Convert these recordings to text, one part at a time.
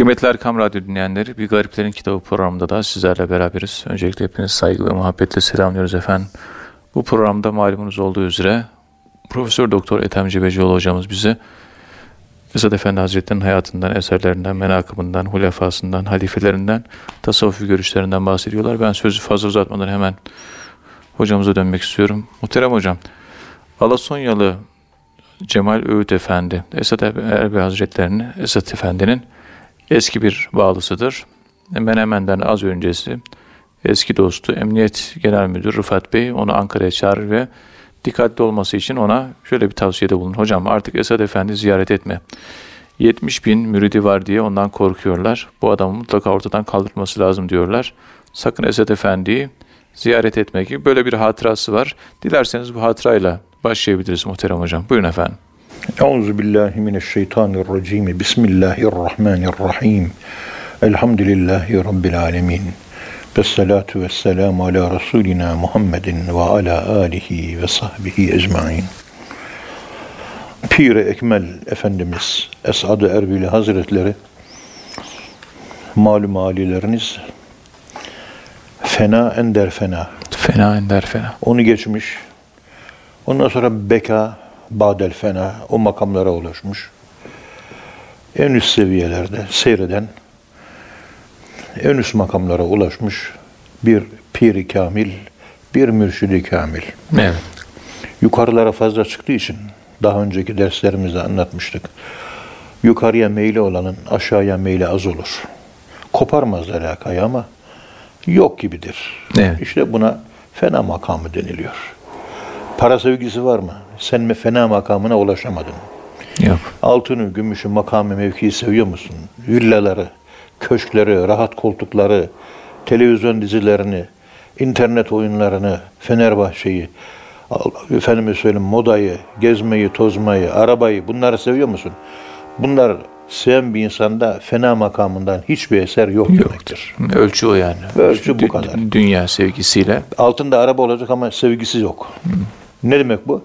Kıymetli Erkam Radyo dinleyenleri, Bir Gariplerin Kitabı programında da sizlerle beraberiz. Öncelikle hepiniz saygı ve muhabbetle selamlıyoruz efendim. Bu programda malumunuz olduğu üzere Profesör Doktor Ethem Cebecioğlu hocamız bize Esad Efendi Hazretleri'nin hayatından, eserlerinden, menakımından, hulefasından, halifelerinden, tasavvufi görüşlerinden bahsediyorlar. Ben sözü fazla uzatmadan hemen hocamıza dönmek istiyorum. Muhterem hocam, Alasonyalı Cemal Öğüt Efendi, Esad Erbil Hazretleri'nin, Esad Efendi'nin eski bir bağlısıdır. Menemen'den az öncesi eski dostu Emniyet Genel Müdürü Rıfat Bey onu Ankara'ya çağırır ve dikkatli olması için ona şöyle bir tavsiyede bulunur. Hocam artık Esad Efendi ziyaret etme. 70 bin müridi var diye ondan korkuyorlar. Bu adamı mutlaka ortadan kaldırması lazım diyorlar. Sakın Esad Efendi'yi ziyaret etme gibi böyle bir hatırası var. Dilerseniz bu hatırayla başlayabiliriz muhterem hocam. Buyurun efendim. Euzu billahi mineşşeytanirracim. Bismillahirrahmanirrahim. Elhamdülillahi rabbil alamin. Vessalatu vesselamu ala Resulina Muhammedin ve ala alihi ve sahbihi ecmain. Pir-i Ekmel Efendimiz Esad-ı Erbili Hazretleri malum alileriniz fena ender fena. Fena ender fena. Onu geçmiş. Ondan sonra beka, badel fena o makamlara ulaşmış. En üst seviyelerde seyreden en üst makamlara ulaşmış bir piri kamil, bir mürşidi kamil. Evet. Yukarılara fazla çıktığı için daha önceki derslerimizde anlatmıştık. Yukarıya meyli olanın aşağıya meyli az olur. Koparmaz alakayı ama yok gibidir. Evet. İşte buna fena makamı deniliyor. Para sevgisi var mı? Sen mi fena makamına ulaşamadın? Yok. Altını, gümüşü, makamı, mevkiyi seviyor musun? Villaları, köşkleri, rahat koltukları, televizyon dizilerini, internet oyunlarını, Fenerbahçe'yi, efendime söyleyeyim modayı, gezmeyi, tozmayı, arabayı bunları seviyor musun? Bunlar seven bir insanda fena makamından hiçbir eser yok demektir. Ölçü o yani. Ölçü bu kadar. Dünya sevgisiyle. Altında araba olacak ama sevgisi yok. Ne demek bu?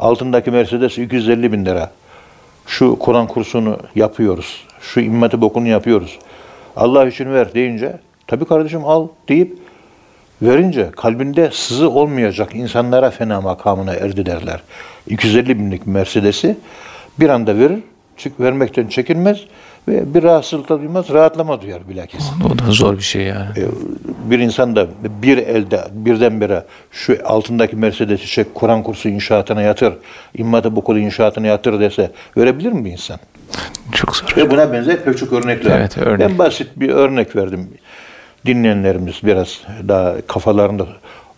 Altındaki Mercedes 250 bin lira. Şu Kur'an kursunu yapıyoruz. Şu immeti bokunu yapıyoruz. Allah için ver deyince tabii kardeşim al deyip verince kalbinde sızı olmayacak insanlara fena makamına erdi derler. 250 binlik Mercedes'i bir anda verir, çık vermekten çekinmez ve bir rahatsızlık da duymaz, rahatlama duyar bilakis. O da zor bir şey yani. E, bir insan da bir elde birdenbire şu altındaki Mercedes'i çek Kur'an kursu inşaatına yatır, İmmat-ı Bukul inşaatına yatır dese verebilir mi bir insan? Çok zor. Ve buna benzer pek çok örnekler. Evet, örnek. Ben basit bir örnek verdim. Dinleyenlerimiz biraz daha kafalarında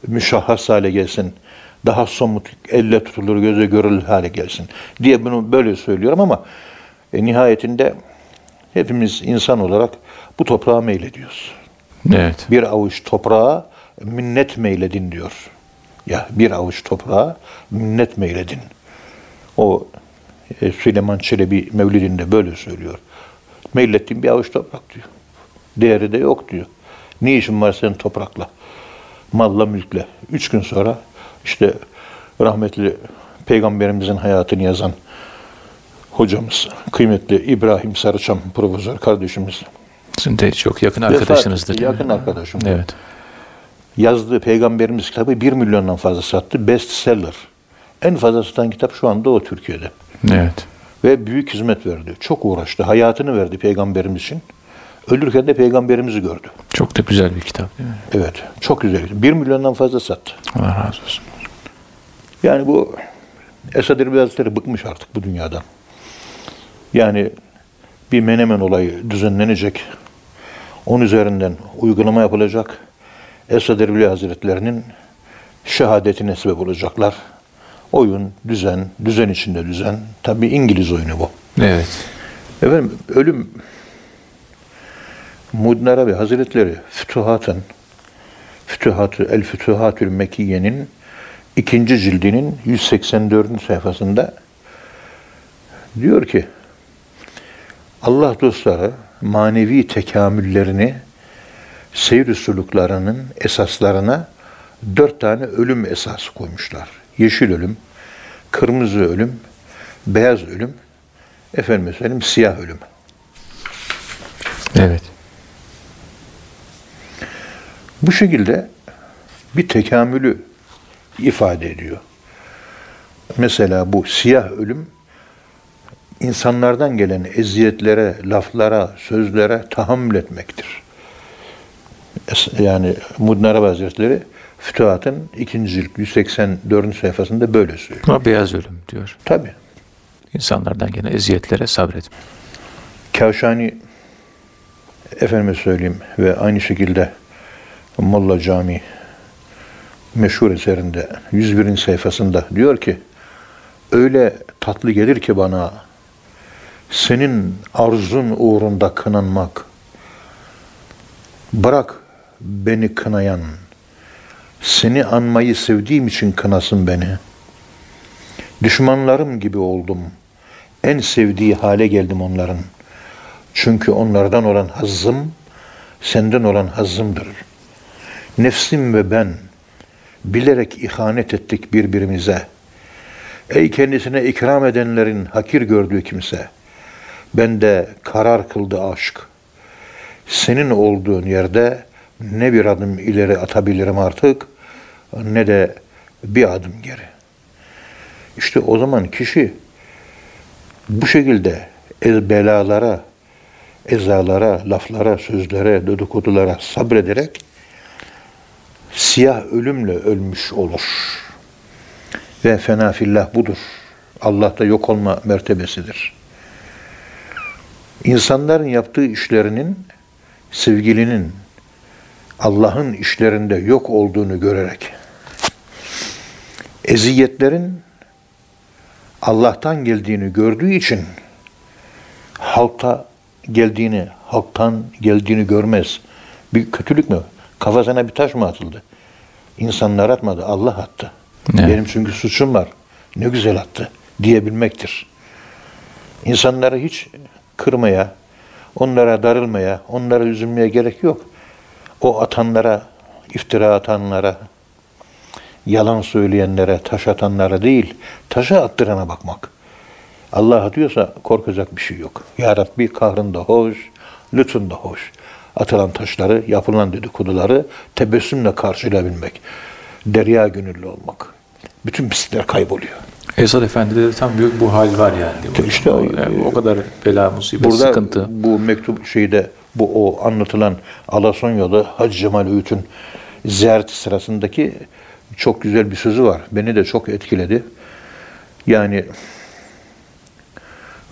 müşahhas hale gelsin. Daha somut, elle tutulur, göze görülür hale gelsin diye bunu böyle söylüyorum ama e, nihayetinde hepimiz insan olarak bu toprağa meylediyoruz. Evet. Bir avuç toprağa minnet meyledin diyor. Ya bir avuç toprağa minnet meyledin. O e, Süleyman Çelebi Mevlidinde böyle söylüyor. Meylettiğin bir avuç toprak diyor. Değeri de yok diyor. Ne işin var senin toprakla? Malla mülkle. Üç gün sonra işte rahmetli peygamberimizin hayatını yazan hocamız, kıymetli İbrahim Sarıçam profesör kardeşimiz Sizin de çok yakın arkadaşınızdır. Yakın arkadaşım. Evet. Yazdığı Peygamberimiz kitabı 1 milyondan fazla sattı. Bestseller. En fazla satan kitap şu anda o Türkiye'de. Evet. Ve büyük hizmet verdi. Çok uğraştı. Hayatını verdi Peygamberimiz için. Ölürken de Peygamberimizi gördü. Çok da güzel bir kitap değil mi? Evet. Çok güzel. 1 milyondan fazla sattı. Allah razı olsun. Yani bu Esad Erbil Hazretleri bıkmış artık bu dünyadan. Yani bir menemen olayı düzenlenecek. Onun üzerinden uygulama yapılacak. Esad Erbil Hazretlerinin şehadetine sebep olacaklar. Oyun, düzen, düzen içinde düzen. Tabii İngiliz oyunu bu. Evet. Efendim ölüm Muddin Arabi Hazretleri Fütuhat'ın Fütuhatü El Fütuhatül Mekkiye'nin ikinci cildinin 184. sayfasında diyor ki Allah dostları manevi tekamüllerini seyr suluklarının esaslarına dört tane ölüm esası koymuşlar. Yeşil ölüm, kırmızı ölüm, beyaz ölüm, efendim söyleyeyim siyah ölüm. Evet. Bu şekilde bir tekamülü ifade ediyor. Mesela bu siyah ölüm insanlardan gelen eziyetlere, laflara, sözlere tahammül etmektir. Yani Mudin Arabi Hazretleri Fütuhat'ın 2. cilt 184. sayfasında böyle söylüyor. Ama beyaz ölüm diyor. Tabi. İnsanlardan gelen eziyetlere sabretme. Kavşani efendime söyleyeyim ve aynı şekilde Molla Cami meşhur eserinde 101. sayfasında diyor ki öyle tatlı gelir ki bana senin arzun uğrunda kınanmak bırak beni kınayan seni anmayı sevdiğim için kınasın beni düşmanlarım gibi oldum en sevdiği hale geldim onların çünkü onlardan olan hazzım senden olan hazzımdır. Nefsim ve ben bilerek ihanet ettik birbirimize. Ey kendisine ikram edenlerin hakir gördüğü kimse. Ben de karar kıldı aşk. Senin olduğun yerde ne bir adım ileri atabilirim artık ne de bir adım geri. İşte o zaman kişi bu şekilde ez belalara, ezalara, laflara, sözlere, dedikodulara sabrederek siyah ölümle ölmüş olur. Ve fena fillah budur. Allah'ta yok olma mertebesidir. İnsanların yaptığı işlerinin sevgilinin Allah'ın işlerinde yok olduğunu görerek eziyetlerin Allah'tan geldiğini gördüğü için halkta geldiğini, halktan geldiğini görmez. Bir kötülük mü? Kafasına bir taş mı atıldı? İnsanlar atmadı, Allah attı. Evet. Benim çünkü suçum var. Ne güzel attı diyebilmektir. İnsanları hiç kırmaya, onlara darılmaya, onlara üzülmeye gerek yok. O atanlara, iftira atanlara, yalan söyleyenlere, taş atanlara değil, taşa attırana bakmak. Allah diyorsa korkacak bir şey yok. Ya Rabbi kahrın da hoş, lütfun da hoş. Atılan taşları, yapılan dedikoduları tebessümle karşılayabilmek. Derya gönüllü olmak. Bütün pislikler kayboluyor. Esad Efendi'de de tam bir bu hal var yani. Değil mi? İşte o- Yani o kadar bela, musibet, Burada sıkıntı. bu mektup şeyde bu o anlatılan Alasonyalı Hacı Cemal Öğüt'ün ziyareti sırasındaki çok güzel bir sözü var. Beni de çok etkiledi. Yani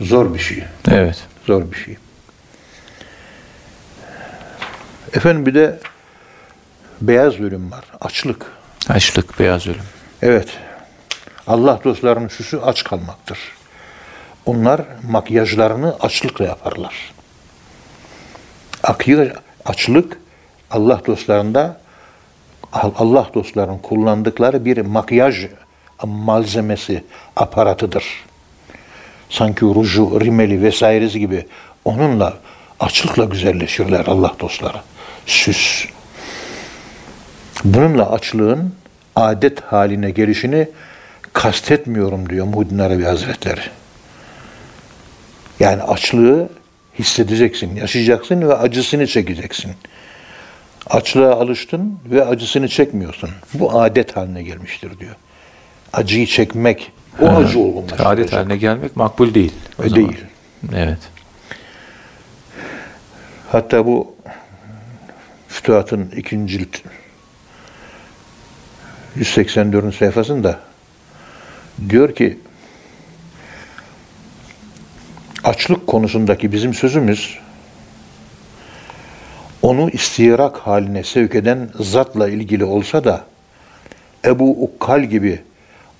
zor bir şey. Evet. Zor bir şey. Efendim bir de beyaz ölüm var. Açlık. Açlık, beyaz ölüm. Evet. Allah dostlarının süsü aç kalmaktır. Onlar makyajlarını açlıkla yaparlar. Akıyor açlık Allah dostlarında Allah dostlarının kullandıkları bir makyaj malzemesi, aparatıdır. Sanki ruju, rimeli vesairesi gibi onunla açlıkla güzelleşirler Allah dostları. Süs. Bununla açlığın adet haline gelişini kastetmiyorum diyor Muhyiddin Arabi Hazretleri. Yani açlığı hissedeceksin, yaşayacaksın ve acısını çekeceksin. Açlığa alıştın ve acısını çekmiyorsun. Bu adet haline gelmiştir diyor. Acıyı çekmek, o acı olgunlaştıracak. Adet haline gelmek makbul değil. o E, zaman. değil. Evet. Hatta bu Fütuhat'ın ikinci cilt 184. sayfasında diyor ki açlık konusundaki bizim sözümüz onu istirak haline sevk eden zatla ilgili olsa da Ebu Ukkal gibi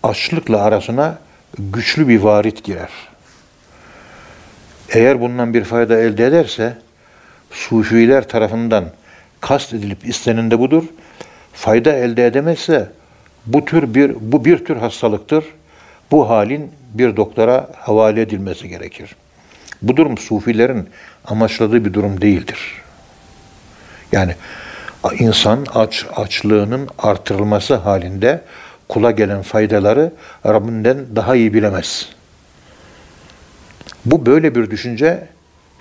açlıkla arasına güçlü bir varit girer. Eğer bundan bir fayda elde ederse Sufiler tarafından kast edilip istenen de budur. Fayda elde edemezse bu tür bir bu bir tür hastalıktır. Bu halin bir doktora havale edilmesi gerekir. Bu durum sufilerin amaçladığı bir durum değildir. Yani insan aç açlığının artırılması halinde kula gelen faydaları Rabbinden daha iyi bilemez. Bu böyle bir düşünce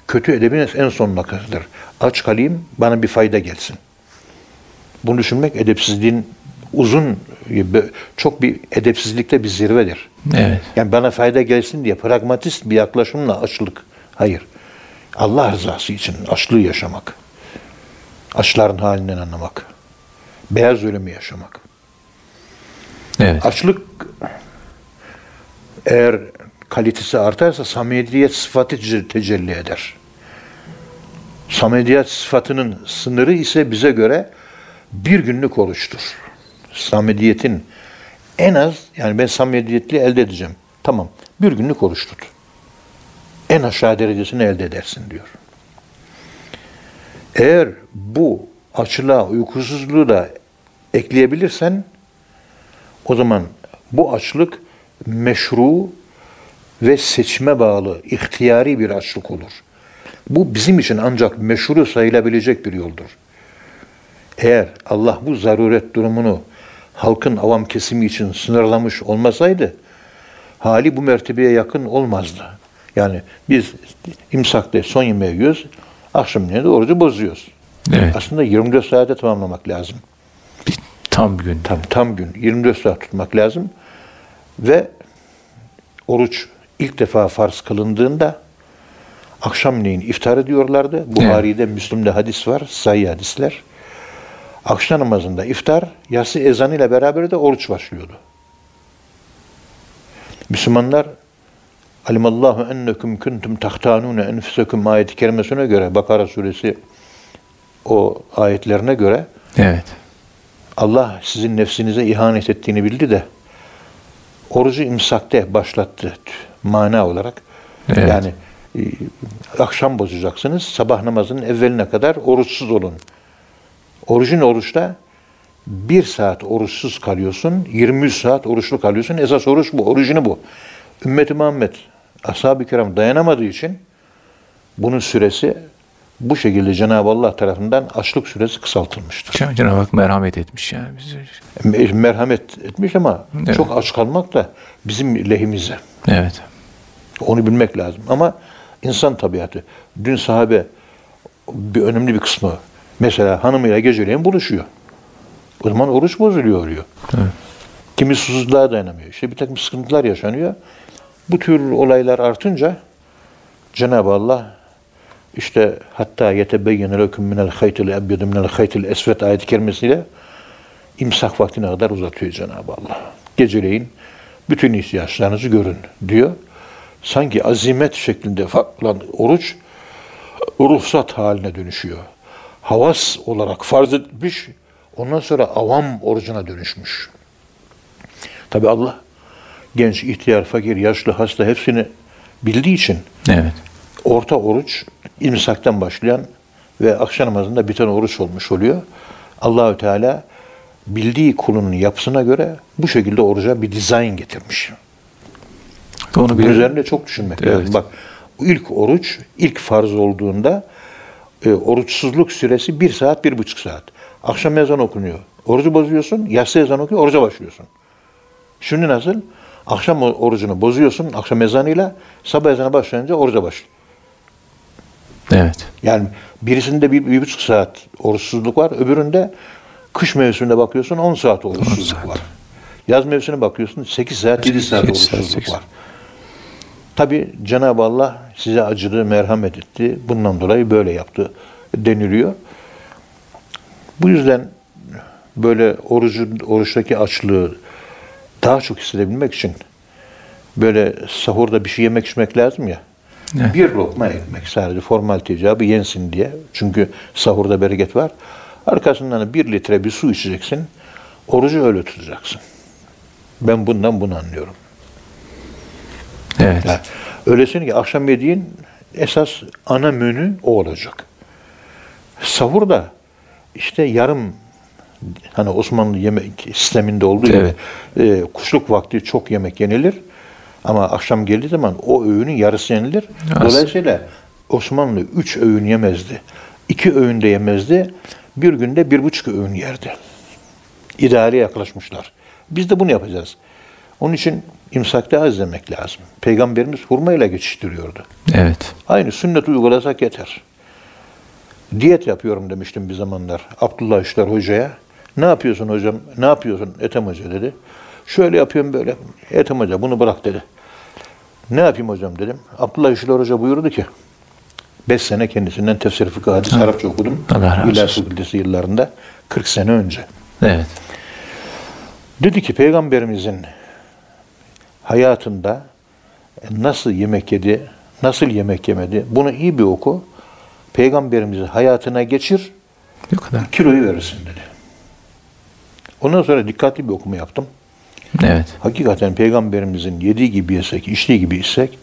kötü edebin en son noktasıdır. Aç kalayım, bana bir fayda gelsin. Bunu düşünmek edepsizliğin uzun, çok bir edepsizlikte bir zirvedir. Evet. Yani bana fayda gelsin diye pragmatist bir yaklaşımla açlık. Hayır. Allah rızası için açlığı yaşamak. Açların halinden anlamak. Beyaz ölümü yaşamak. Evet. Açlık eğer kalitesi artarsa samediyet sıfatı tecelli eder. Samediyet sıfatının sınırı ise bize göre bir günlük oruçtur. Samediyetin en az yani ben samediyetli elde edeceğim. Tamam bir günlük oruç tut. En aşağı derecesini elde edersin diyor. Eğer bu açlığa, uykusuzluğu da ekleyebilirsen o zaman bu açlık meşru ve seçme bağlı, ihtiyari bir açlık olur. Bu bizim için ancak meşru sayılabilecek bir yoldur. Eğer Allah bu zaruret durumunu halkın avam kesimi için sınırlamış olmasaydı hali bu mertebeye yakın olmazdı. Yani biz imsakta son yemeği yiyoruz, akşam de orucu bozuyoruz. Evet. Aslında 24 saate tamamlamak lazım. Tam gün. Tam, tam gün 24 saat tutmak lazım. Ve oruç ilk defa farz kılındığında akşamleyin iftar ediyorlardı. Buhari'de, evet. Müslüm'de hadis var, sayı hadisler. Akşam namazında iftar, yatsı ezanı ile beraber de oruç başlıyordu. Müslümanlar Alimallahu ennekum kuntum tahtanune enfusakum ayeti kerimesine göre Bakara suresi o ayetlerine göre evet. Allah sizin nefsinize ihanet ettiğini bildi de orucu imsakte başlattı mana olarak. Evet. Yani e, akşam bozacaksınız. Sabah namazının evveline kadar oruçsuz olun. Orucun oruçta bir saat oruçsuz kalıyorsun, 23 saat oruçlu kalıyorsun. Esas oruç bu, orucunu bu. Ümmeti Muhammed, ashab-ı kiram dayanamadığı için bunun süresi bu şekilde Cenab-ı Allah tarafından açlık süresi kısaltılmıştır. Cenab-ı Hak merhamet etmiş yani bize. Merhamet etmiş ama evet. çok aç kalmak da bizim lehimize. Evet. Onu bilmek lazım. Ama insan tabiatı. Dün sahabe bir önemli bir kısmı mesela hanımıyla geceleyin buluşuyor. O zaman oruç bozuluyor oluyor. Evet. Kimi susuzluğa dayanamıyor. İşte bir takım sıkıntılar yaşanıyor. Bu tür olaylar artınca Cenab-ı Allah işte hatta yetebeyyene leküm minel haytil ebyedu minel haytil esvet ayet-i kerimesiyle imsak vaktine kadar uzatıyor Cenab-ı Allah. Geceleyin bütün ihtiyaçlarınızı görün diyor. Sanki azimet şeklinde falan oruç ruhsat haline dönüşüyor. Havas olarak farz etmiş, ondan sonra avam orucuna dönüşmüş. Tabi Allah genç, ihtiyar, fakir, yaşlı, hasta hepsini bildiği için evet. orta oruç imsaktan başlayan ve akşam namazında biten oruç olmuş oluyor. Allahü Teala bildiği kulunun yapısına göre bu şekilde oruca bir dizayn getirmiş. Onu bir üzerinde çok düşünmek evet. lazım. Bak ilk oruç ilk farz olduğunda e, oruçsuzluk süresi bir saat, bir buçuk saat. Akşam ezan okunuyor. Orucu bozuyorsun, yatsı ezan okuyor, oruca başlıyorsun. Şimdi nasıl? Akşam orucunu bozuyorsun, akşam ezanıyla, sabah ezanı başlayınca oruca başlıyor. Evet. Yani birisinde bir, bir buçuk saat oruçsuzluk var, öbüründe kış mevsiminde bakıyorsun 10 saat oruçsuzluk saat. var. Yaz mevsimine bakıyorsun 8 saat, 7 saat oruçsuzluk var. Tabi Cenab-ı Allah size acıdı, merhamet etti. Bundan dolayı böyle yaptı deniliyor. Bu yüzden böyle orucun, oruçtaki açlığı daha çok hissedebilmek için böyle sahurda bir şey yemek içmek lazım ya. Evet. Bir lokma ekmek sadece formalite icabı yensin diye. Çünkü sahurda bereket var. Arkasından bir litre bir su içeceksin. Orucu öyle tutacaksın. Ben bundan bunu anlıyorum. Evet. Yani öylesin ki akşam yediğin esas ana menü o olacak. Sahurda işte yarım hani Osmanlı yemek sisteminde olduğu evet. gibi e, kuşluk vakti çok yemek yenilir. Ama akşam geldiği zaman o öğünün yarısı yenilir. As. Dolayısıyla Osmanlı üç öğün yemezdi. İki öğün de yemezdi. Bir günde bir buçuk öğün yerdi. İdeale yaklaşmışlar. Biz de bunu yapacağız. Onun için imsakta az yemek lazım. Peygamberimiz hurmayla geçiştiriyordu. Evet. Aynı sünnet uygulasak yeter. Diyet yapıyorum demiştim bir zamanlar Abdullah İşler Hoca'ya. Ne yapıyorsun hocam? Ne yapıyorsun Ethem Hoca dedi. Şöyle yapıyorum böyle. Ethem Hoca bunu bırak dedi. Ne yapayım hocam dedim. Abdullah İşler Hoca buyurdu ki 5 sene kendisinden tefsir fıkıh hadis Arapça okudum. İlahi. Fakültesi yıllarında 40 sene önce. Evet. Dedi ki peygamberimizin hayatında nasıl yemek yedi, nasıl yemek yemedi bunu iyi bir oku. Peygamberimizin hayatına geçir, Bu kadar. kiloyu verirsin dedi. Ondan sonra dikkatli bir okuma yaptım. Evet. Hakikaten peygamberimizin yediği gibi yesek, içtiği gibi içsek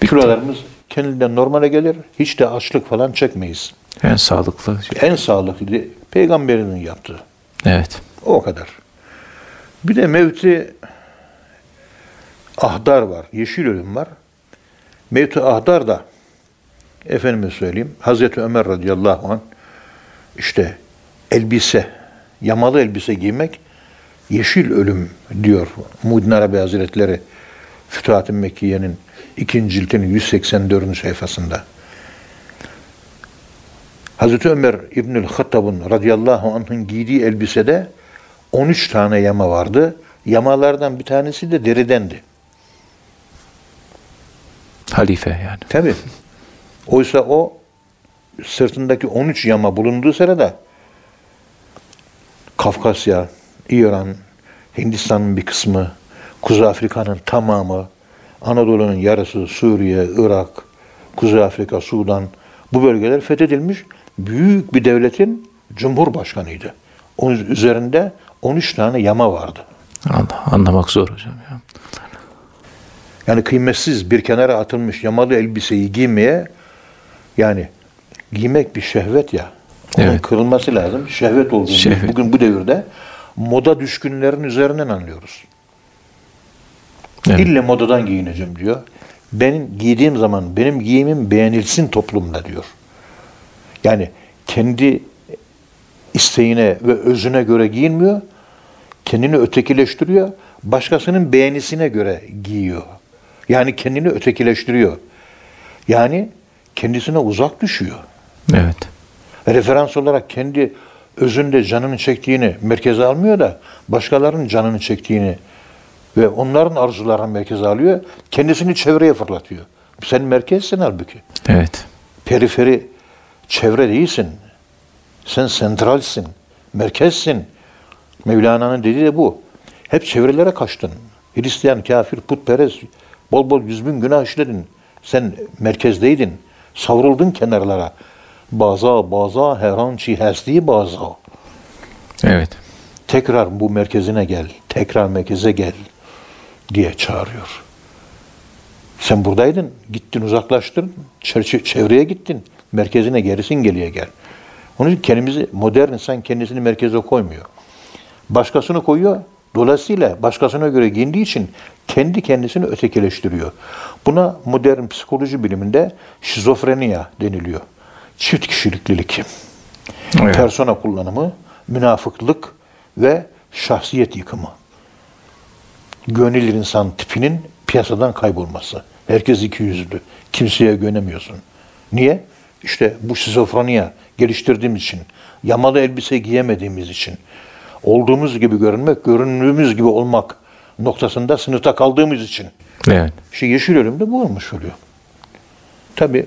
kilolarımız kendinden normale gelir. Hiç de açlık falan çekmeyiz. En sağlıklı. şey. En sağlıklı peygamberimizin yaptığı. Evet. O kadar. Bir de mevti ahdar var. Yeşil ölüm var. Mevti ahdar da efendime söyleyeyim Hazreti Ömer radıyallahu anh işte elbise, yamalı elbise giymek yeşil ölüm diyor Muhyiddin Arabi Hazretleri Fütuhat-ı Mekkiye'nin ikinci ciltinin 184. sayfasında. Hazreti Ömer İbnül Hattab'ın radıyallahu anh'ın giydiği elbisede 13 tane yama vardı. Yamalardan bir tanesi de deridendi. Halife yani. Tabi. Oysa o sırtındaki 13 yama bulunduğu sırada Kafkasya, İran, Hindistan'ın bir kısmı, Kuzey Afrika'nın tamamı, Anadolu'nun yarısı, Suriye, Irak, Kuzey Afrika, Sudan bu bölgeler fethedilmiş büyük bir devletin cumhurbaşkanıydı. Onun üzerinde 13 tane yama vardı. Allah anlamak zor hocam ya. Yani kıymetsiz bir kenara atılmış yamalı elbiseyi giymeye yani giymek bir şehvet ya. Onun Evet. kırılması lazım. Şehvet olduğunu Şehvet. bugün bu devirde moda düşkünlerin üzerinden anlıyoruz. Evet. İlle modadan giyineceğim diyor. Benim giydiğim zaman benim giyimim beğenilsin toplumda diyor. Yani kendi isteğine ve özüne göre giyinmiyor. Kendini ötekileştiriyor. Başkasının beğenisine göre giyiyor. Yani kendini ötekileştiriyor. Yani kendisine uzak düşüyor. Evet. Referans olarak kendi özünde canını çektiğini merkeze almıyor da başkalarının canını çektiğini ve onların arzularını merkeze alıyor. Kendisini çevreye fırlatıyor. Sen merkezsin halbuki. Evet. Periferi çevre değilsin. Sen sentralsin. Merkezsin. Mevlana'nın dediği de bu. Hep çevrelere kaçtın. Hristiyan, kafir, putperest, bol bol yüz bin günah işledin. Sen merkezdeydin. Savruldun kenarlara. Baza, baza, her an çi hesti baza. Evet. Tekrar bu merkezine gel. Tekrar merkeze gel diye çağırıyor. Sen buradaydın, gittin uzaklaştın, çevreye gittin, merkezine gerisin geriye gel. Onun için kendimizi, modern insan kendisini merkeze koymuyor. Başkasını koyuyor, dolayısıyla başkasına göre giyindiği için kendi kendisini ötekileştiriyor. Buna modern psikoloji biliminde şizofreniya deniliyor. Çift kişiliklilik Evet. persona kullanımı, münafıklık ve şahsiyet yıkımı. Güvenilir insan tipinin piyasadan kaybolması. Herkes iki yüzlü. Kimseye güvenemiyorsun. Niye? İşte bu şizofreniya geliştirdiğimiz için, yamalı elbise giyemediğimiz için, olduğumuz gibi görünmek, göründüğümüz gibi olmak noktasında sınıfta kaldığımız için. Evet. İşte yeşil ölümde bu olmuş oluyor. Tabii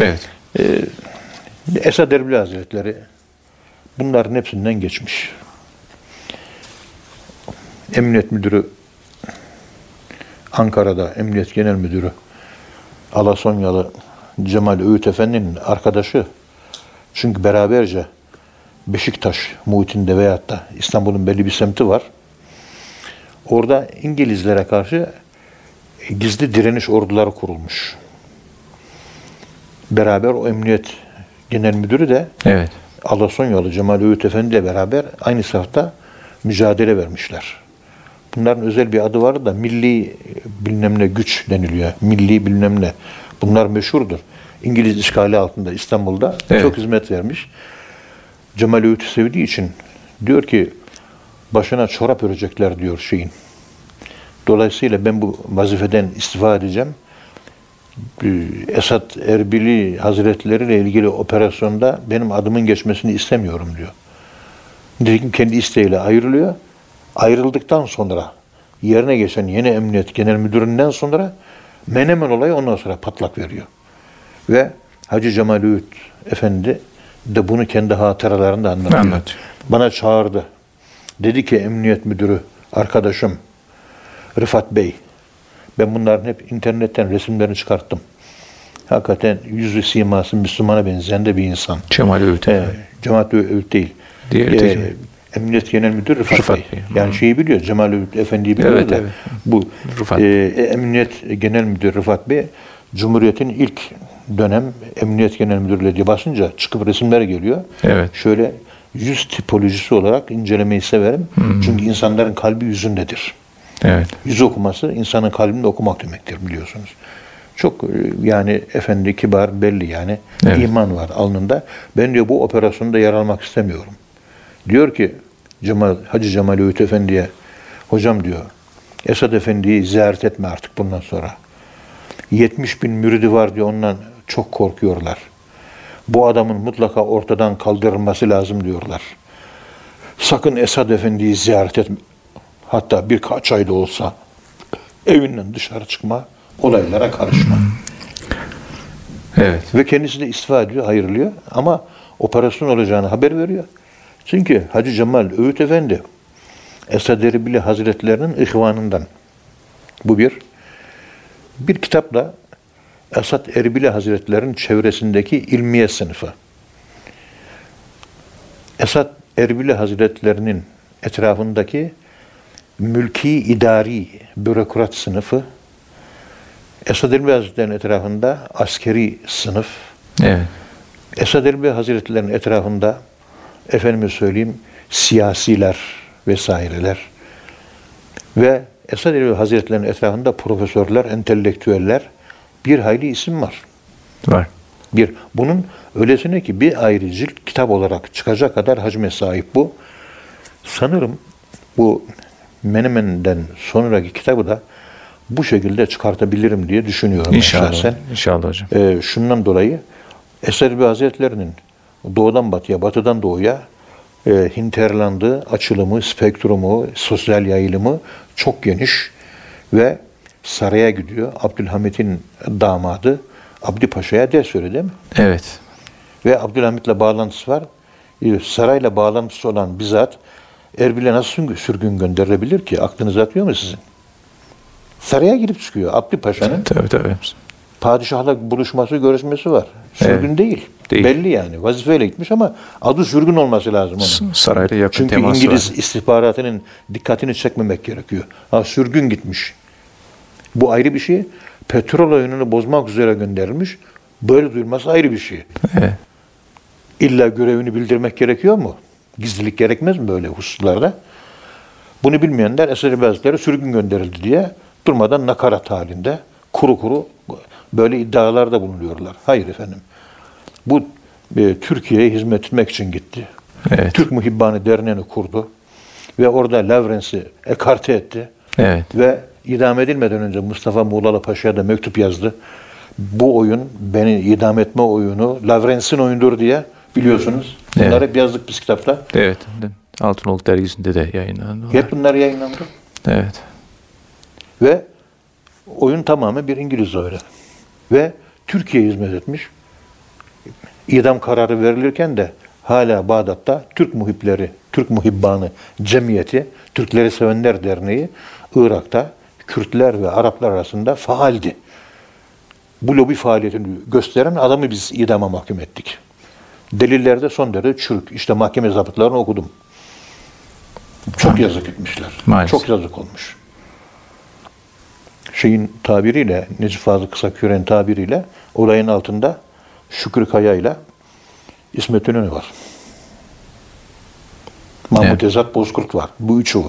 Evet. Esad Erbil Hazretleri bunların hepsinden geçmiş. Emniyet Müdürü Ankara'da Emniyet Genel Müdürü Alasonyalı Cemal Öğüt Efendi'nin arkadaşı. Çünkü beraberce Beşiktaş muhitinde veyahut da İstanbul'un belli bir semti var. Orada İngilizlere karşı gizli direniş orduları kurulmuş. Beraber o emniyet genel müdürü de Evet. Alasonyalı Cemal Öğüt Efendi ile beraber aynı safta mücadele vermişler. Bunların özel bir adı var da milli bilmem ne güç deniliyor. Milli bilmem ne. Bunlar meşhurdur. İngiliz işgali altında İstanbul'da Evet. çok hizmet vermiş. Cemal Öğüt'ü sevdiği için diyor ki başına çorap örecekler diyor şeyin. Dolayısıyla ben bu vazifeden istifa edeceğim. Ee, Esat Erbili Hazretleri ile ilgili operasyonda benim adımın geçmesini istemiyorum diyor. Nitekim kendi isteğiyle ayrılıyor. Ayrıldıktan sonra yerine geçen yeni emniyet genel müdüründen sonra Menemen olayı ondan sonra patlak veriyor. Ve Hacı Cemal Öğüt Efendi de bunu kendi hatıralarında anlatıyor. Anlatıyor. Bana çağırdı. Dedi ki emniyet müdürü arkadaşım Rıfat Bey ben bunların hep internetten resimlerini çıkarttım. Hakikaten yüzü siması Müslümana benzeyen de bir insan. Cemal Öğüt. Ee, Cemaat Öğüt değil. Diğeri de Cemal. Emniyet Genel Müdürü Rıfat, Rıfat Bey. Bey. Yani şeyi biliyor, Cemal Öğüt Efendi'yi biliyor Evet, da evet. bu Rıfat. e, Emniyet Genel Müdürü Rıfat Bey Cumhuriyet'in ilk dönem Emniyet Genel Müdürlüğü basınca çıkıp resimler geliyor. Evet. Şöyle yüz tipolojisi olarak incelemeyi severim. Çünkü insanların kalbi yüzündedir. Evet. Yüz okuması insanın kalbinde okumak demektir biliyorsunuz. Çok e, yani efendi kibar belli yani Evet. iman var alnında. Ben diyor bu operasyonda yer almak istemiyorum. Diyor ki Cemal, Hacı Cemal Öğüt Efendi'ye hocam diyor Esad Efendi'yi ziyaret etme artık bundan sonra. 70 bin müridi var diyor ondan çok korkuyorlar. Bu adamın mutlaka ortadan kaldırılması lazım diyorlar. Sakın Esad Efendi'yi ziyaret etme. Hatta birkaç ayda olsa evinden dışarı çıkma, olaylara karışma. Evet. Ve kendisi de istifa ediyor, ayrılıyor. Ama operasyon olacağını haber veriyor. Çünkü Hacı Cemal Öğüt Efendi Esad Erbili Hazretlerinin ihvanından. Bu bir. Bir kitapla Esad Erbili Hazretlerinin çevresindeki ilmiye sınıfı. Esad Erbili Hazretlerinin etrafındaki mülki idari bürokrat sınıfı, Esad Erbil Hazretleri'nin etrafında askeri sınıf, Evet. Esad Erbil Hazretleri'nin etrafında efendime söyleyeyim siyasiler vesaireler ve Esad Erbil Hazretleri'nin etrafında profesörler, entelektüeller bir hayli isim var. Var. Bir, bunun öylesine ki bir ayrı cilt kitap olarak çıkacak kadar hacme sahip bu. Sanırım bu Menemen'den sonraki kitabı da bu şekilde çıkartabilirim diye düşünüyorum İnşallah. şahsen. İnşallah hocam. Ee, şundan dolayı Eser bir Hazretlerinin doğudan batıya, batıdan doğuya e, hinterlandığı açılımı, spektrumu, sosyal yayılımı çok geniş ve saraya gidiyor. Abdülhamit'in damadı Abdi Paşa'ya ders veriyor değil mi? Evet. Ve Abdülhamit'le bağlantısı var. E, Sarayla bağlantısı olan bizzat Erbil'e nasıl sürgün- gönderilebilir ki? Aklınız atıyor mu sizin? Saraya girip çıkıyor. Abdi Paşa'nın Tabii tabii. padişahla buluşması, görüşmesi var. Sürgün Evet. değil. Değil. Belli yani. Vazifeyle gitmiş ama adı sürgün olması lazım onun. Sarayla yakın Çünkü teması İngiliz var. istihbaratının dikkatini çekmemek gerekiyor. Ha sürgün gitmiş. Bu ayrı bir şey. Petrol oyununu bozmak üzere gönderilmiş. Böyle duyulması ayrı bir şey. Evet. İlla görevini bildirmek gerekiyor mu? Gizlilik gerekmez mi böyle hususlarda? Bunu bilmeyenler Esad Hazretleri sürgün gönderildi diye durmadan nakarat halinde kuru kuru böyle iddialarda bulunuyorlar. Hayır efendim. Bu e, Türkiye'ye hizmet etmek için gitti. Evet. Türk Muhibbani Derneği'ni kurdu ve orada Lavrence'i ekarte etti. Evet. Ve idam edilmeden önce Mustafa Muğlalı Paşa'ya da mektup yazdı. Bu oyun beni idam etme oyunu Lavrence'in oyundur diye biliyorsunuz. Bunları Evet. hep yazdık biz kitapta. Evet. Altınoluk dergisinde de yayınlandı. Hep bunlar yayınlandı. Evet. Ve oyun tamamen bir İngiliz oyunu. Ve Türkiye'ye hizmet etmiş. İdam kararı verilirken de hala Bağdat'ta Türk muhipleri, Türk muhibbanı cemiyeti, Türkleri Sevenler Derneği Irak'ta Kürtler ve Araplar arasında faaldi. Bu lobi faaliyetini gösteren adamı biz idama mahkum ettik. Delillerde son derece çürük. İşte mahkeme zabıtlarını okudum. Çok yazık etmişler. Maalesef. Çok yazık olmuş. Şeyin tabiriyle, Necip Fazıl Kısaküren tabiriyle olayın altında Şükrü Kaya ile İsmet İnönü var. Mahmut Evet. Ezat Bozkurt var. Bu üçü.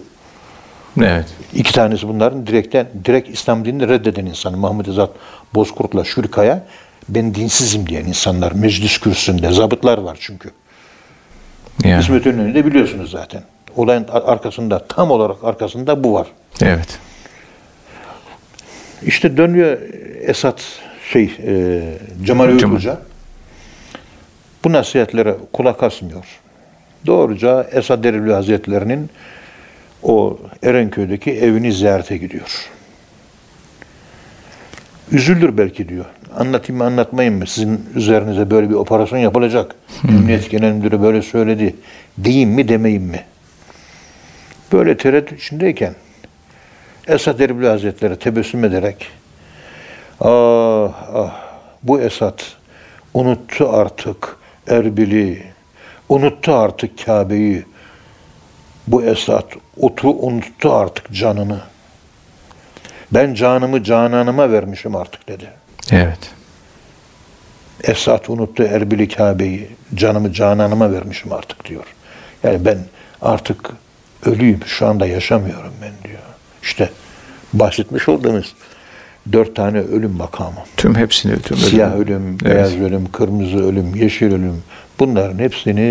Evet. İki tanesi bunların direkten direkt İslam dinini reddeden insan. Mahmut Ezat Bozkurt'la Şükrü Kaya ben dinsizim diyen insanlar. Meclis kürsüsünde. Zabıtlar var çünkü. Yani. İsmet İnönü'nü de biliyorsunuz zaten. Olayın ar- arkasında, tam olarak arkasında bu var. Evet. İşte dönüyor Esat şey e, Cemal. Hoca. Bu nasihatlere kulak asmıyor. Doğruca Esad Erbil Hazretleri'nin o Erenköy'deki evini ziyarete gidiyor. Üzülür belki diyor. Anlatayım mı anlatmayayım mı? Sizin üzerinize böyle bir operasyon yapılacak. Emniyet Genel Müdürü böyle söyledi. Diyeyim mi demeyeyim mi? Böyle tereddüt içindeyken Esad Erbil Hazretleri tebessüm ederek ah ah bu Esad unuttu artık Erbil'i, unuttu artık Kabe'yi. Bu Esad otu unuttu artık canını. Ben canımı cananıma vermişim artık dedi. Evet. Esat unuttu Erbil'i Kabe'yi. Canımı cananıma vermişim artık diyor. Yani ben artık ölüyüm. Şu anda yaşamıyorum ben diyor. İşte bahsetmiş olduğumuz dört tane ölüm makamı. Tüm hepsini tüm Siyah ölüm, Evet. beyaz ölüm, kırmızı ölüm, yeşil ölüm. Bunların hepsini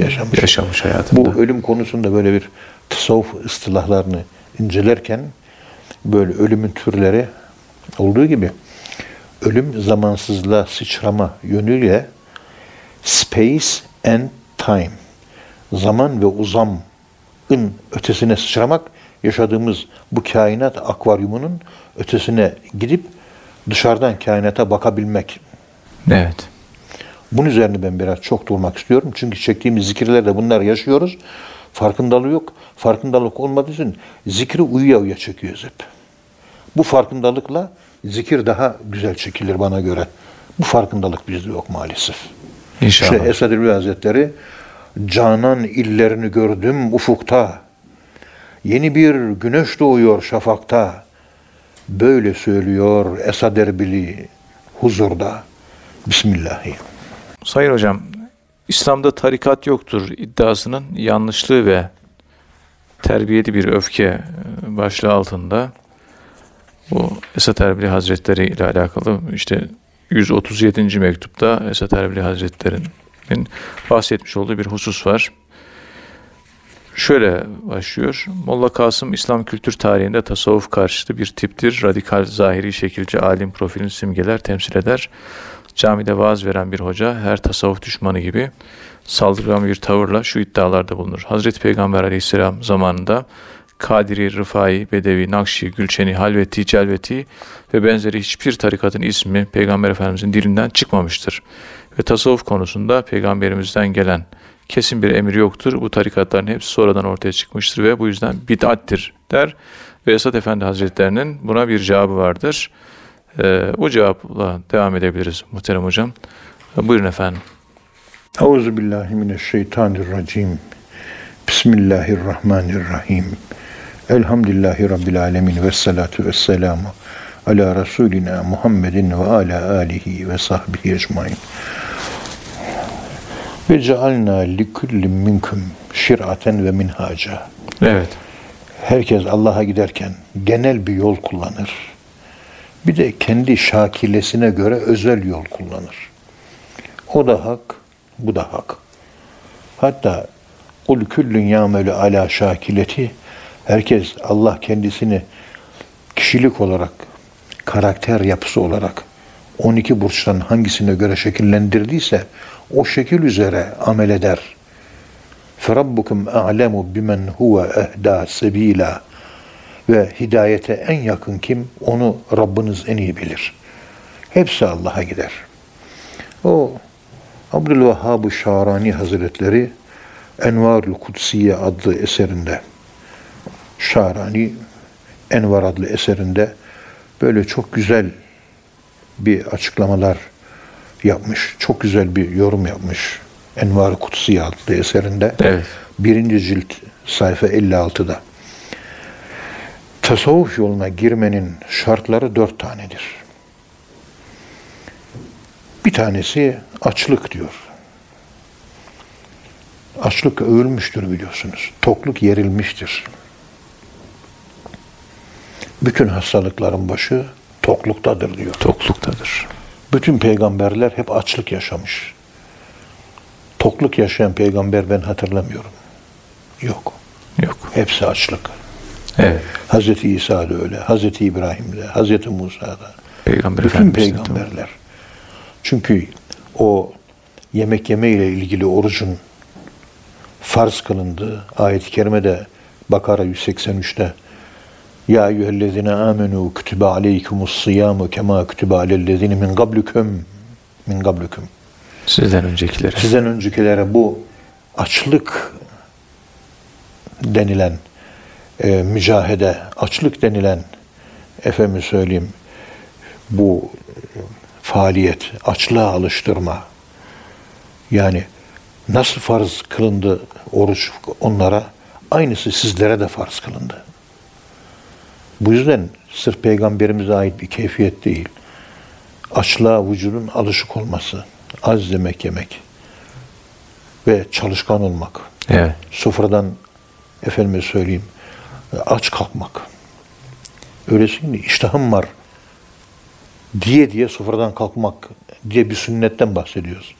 yaşamış. yaşamış hayatında. Bu ölüm konusunda böyle bir tasavvuf ıstılahlarını incelerken böyle ölümün türleri olduğu gibi ölüm zamansızlığa sıçrama yönüyle space and time zaman ve uzamın ötesine sıçramak yaşadığımız bu kainat akvaryumunun ötesine gidip dışarıdan kainata bakabilmek. Evet. Bunun üzerine ben biraz çok durmak istiyorum. Çünkü çektiğimiz zikirlerde bunlar yaşıyoruz. Farkındalığı yok. Farkındalık olmadığı için zikri uyuya uyuya çekiyoruz hep. Bu farkındalıkla zikir daha güzel çekilir bana göre. Bu farkındalık bizde yok maalesef. İnşallah. İşte Esad Erbil Hazretleri canan illerini gördüm ufukta. Yeni bir güneş doğuyor şafakta. Böyle söylüyor Esad Erbili huzurda. Bismillahirrahmanirrahim. Sayın hocam, İslam'da tarikat yoktur iddiasının yanlışlığı ve terbiyeli bir öfke e, başlığı altında bu Esat Erbili Hazretleri ile alakalı işte 137. mektupta Esat Erbili Hazretleri'nin bahsetmiş olduğu bir husus var. Şöyle başlıyor. Molla Kasım İslam kültür tarihinde tasavvuf karşıtı bir tiptir. Radikal, zahiri şekilce alim profilini simgeler, temsil eder. Camide vaaz veren bir hoca her tasavvuf düşmanı gibi saldırgan bir tavırla şu iddialarda bulunur. Hazreti Peygamber aleyhisselam zamanında Kadiri, Rıfai, Bedevi, Nakşi, Gülçeni, Halveti, Celveti ve benzeri hiçbir tarikatın ismi Peygamber Efendimizin dilinden çıkmamıştır. Ve tasavvuf konusunda Peygamberimizden gelen kesin bir emir yoktur. Bu tarikatların hepsi sonradan ortaya çıkmıştır ve bu yüzden bid'attir der. Ve Esad Efendi Hazretlerinin buna bir cevabı vardır. Ee, bu cevapla devam edebiliriz muhterem hocam. Buyurun efendim. Euzu billahi mineşşeytanirracim. Bismillahirrahmanirrahim. Elhamdülillahi rabbil alamin ve salatu vesselamu ala rasulina Muhammedin ve ala alihi ve sahbihi ecmaîn. Ve cealna li kulli minkum şir'aten ve minhaca. Evet. Herkes Allah'a giderken genel bir yol kullanır. Bir de kendi şakilesine göre özel yol kullanır. O da hak, bu da hak. Hatta kul küllün yâmelü ala şakileti herkes Allah kendisini kişilik olarak, karakter yapısı olarak 12 burçtan hangisine göre şekillendirdiyse o şekil üzere amel eder. فَرَبُّكُمْ أَعْلَمُ بِمَنْ هُوَ اَهْدَى سَب۪يلًا ve hidayete en yakın kim? Onu Rabbiniz en iyi bilir. Hepsi Allah'a gider. O Abdülvehhab-ı Şarani Hazretleri Envarul Kutsiye adlı eserinde Şarani Envar adlı eserinde böyle çok güzel bir açıklamalar yapmış. Çok güzel bir yorum yapmış. Envar-ı Kutsiye adlı eserinde. Evet. Birinci cilt sayfa 56'da. Tasavvuf yoluna girmenin şartları dört tanedir. Bir tanesi açlık diyor. Açlık övülmüştür biliyorsunuz. Tokluk yerilmiştir. Bütün hastalıkların başı tokluktadır diyor. Tokluktadır. Bütün peygamberler hep açlık yaşamış. Tokluk yaşayan peygamber ben hatırlamıyorum. Yok. Yok. Hepsi açlık. Evet. Hazreti İsa da öyle, Hazreti İbrahim de, Hazreti Musa da. Peygamber Bütün peygamberler. Çünkü o yemek yeme ile ilgili orucun farz kılındığı ayet-i kerimede Bakara 183'te Ya eyyühellezine amenu kütübe aleykumus siyamu kema kütübe alellezine min gablüküm min gablüküm. Sizden öncekileri. Sizden öncekilere bu açlık denilen e, mücahede, açlık denilen efendim söyleyeyim bu faaliyet, açlığa alıştırma yani nasıl farz kılındı oruç onlara aynısı sizlere de farz kılındı. Bu yüzden sırf peygamberimize ait bir keyfiyet değil. Açlığa vücudun alışık olması, az yemek yemek ve çalışkan olmak. Evet. Sofradan efendime söyleyeyim aç kalkmak. Öylesine iştahım var diye diye sofradan kalkmak diye bir sünnetten bahsediyoruz.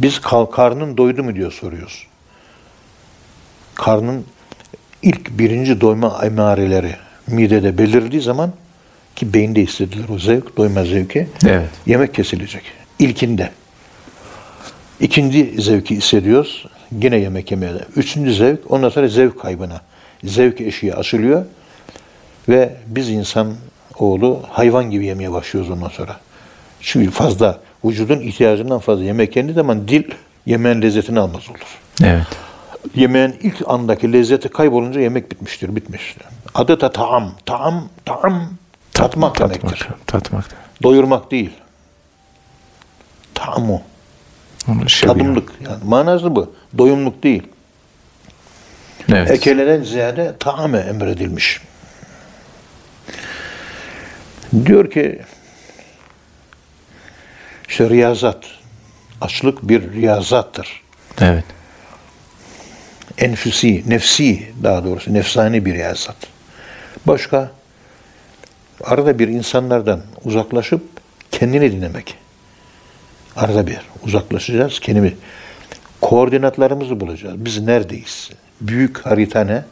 Biz kal- karnın doydu mu diyor soruyoruz. Karnın ilk birinci doyma emareleri midede belirdiği zaman ki beyinde hissedilir o zevk, doyma zevki. Evet. Yemek kesilecek. İlkinde. İkinci zevki hissediyoruz. Yine yemek yemeye. Üçüncü zevk, ondan sonra zevk kaybına. Zevk eşiği açılıyor. Ve biz insan oğlu hayvan gibi yemeye başlıyoruz ondan sonra. Çünkü fazla, vücudun ihtiyacından fazla yemek yendiği zaman dil yemeğin lezzetini almaz olur. Evet. Yemeğin ilk andaki lezzeti kaybolunca yemek bitmiştir, bitmiştir. Adı da taam. Taam, taam tatmak demektir. Tatmak. Tatmak. Doyurmak değil. Taamu. Şebiyor. Tadımlık. Yani manası bu. Doyumluk değil. Evet. Ekeleden ziyade taame emredilmiş. Diyor ki işte riyazat. Açlık bir riyazattır. Evet. Enfüsi, nefsi daha doğrusu nefsani bir riyazat. Başka arada bir insanlardan uzaklaşıp kendini dinlemek. Arada bir uzaklaşacağız kendimi. Koordinatlarımızı bulacağız. Biz neredeyiz? Büyük harita ne?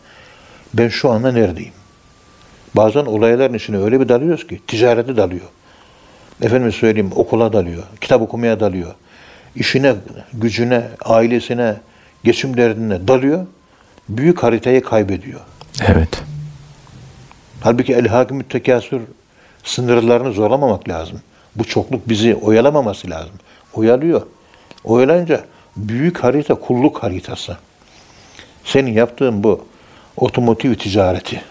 Ben şu anda neredeyim? Bazen olayların içine öyle bir dalıyoruz ki ticarete dalıyor. Efendim söyleyeyim okula dalıyor, kitap okumaya dalıyor. işine, gücüne, ailesine, geçim derdine dalıyor. Büyük haritayı kaybediyor. Evet. Halbuki el hakim müttekasür sınırlarını zorlamamak lazım. Bu çokluk bizi oyalamaması lazım. Oyalıyor. Oyalayınca büyük harita kulluk haritası. Senin yaptığın bu otomotiv ticareti.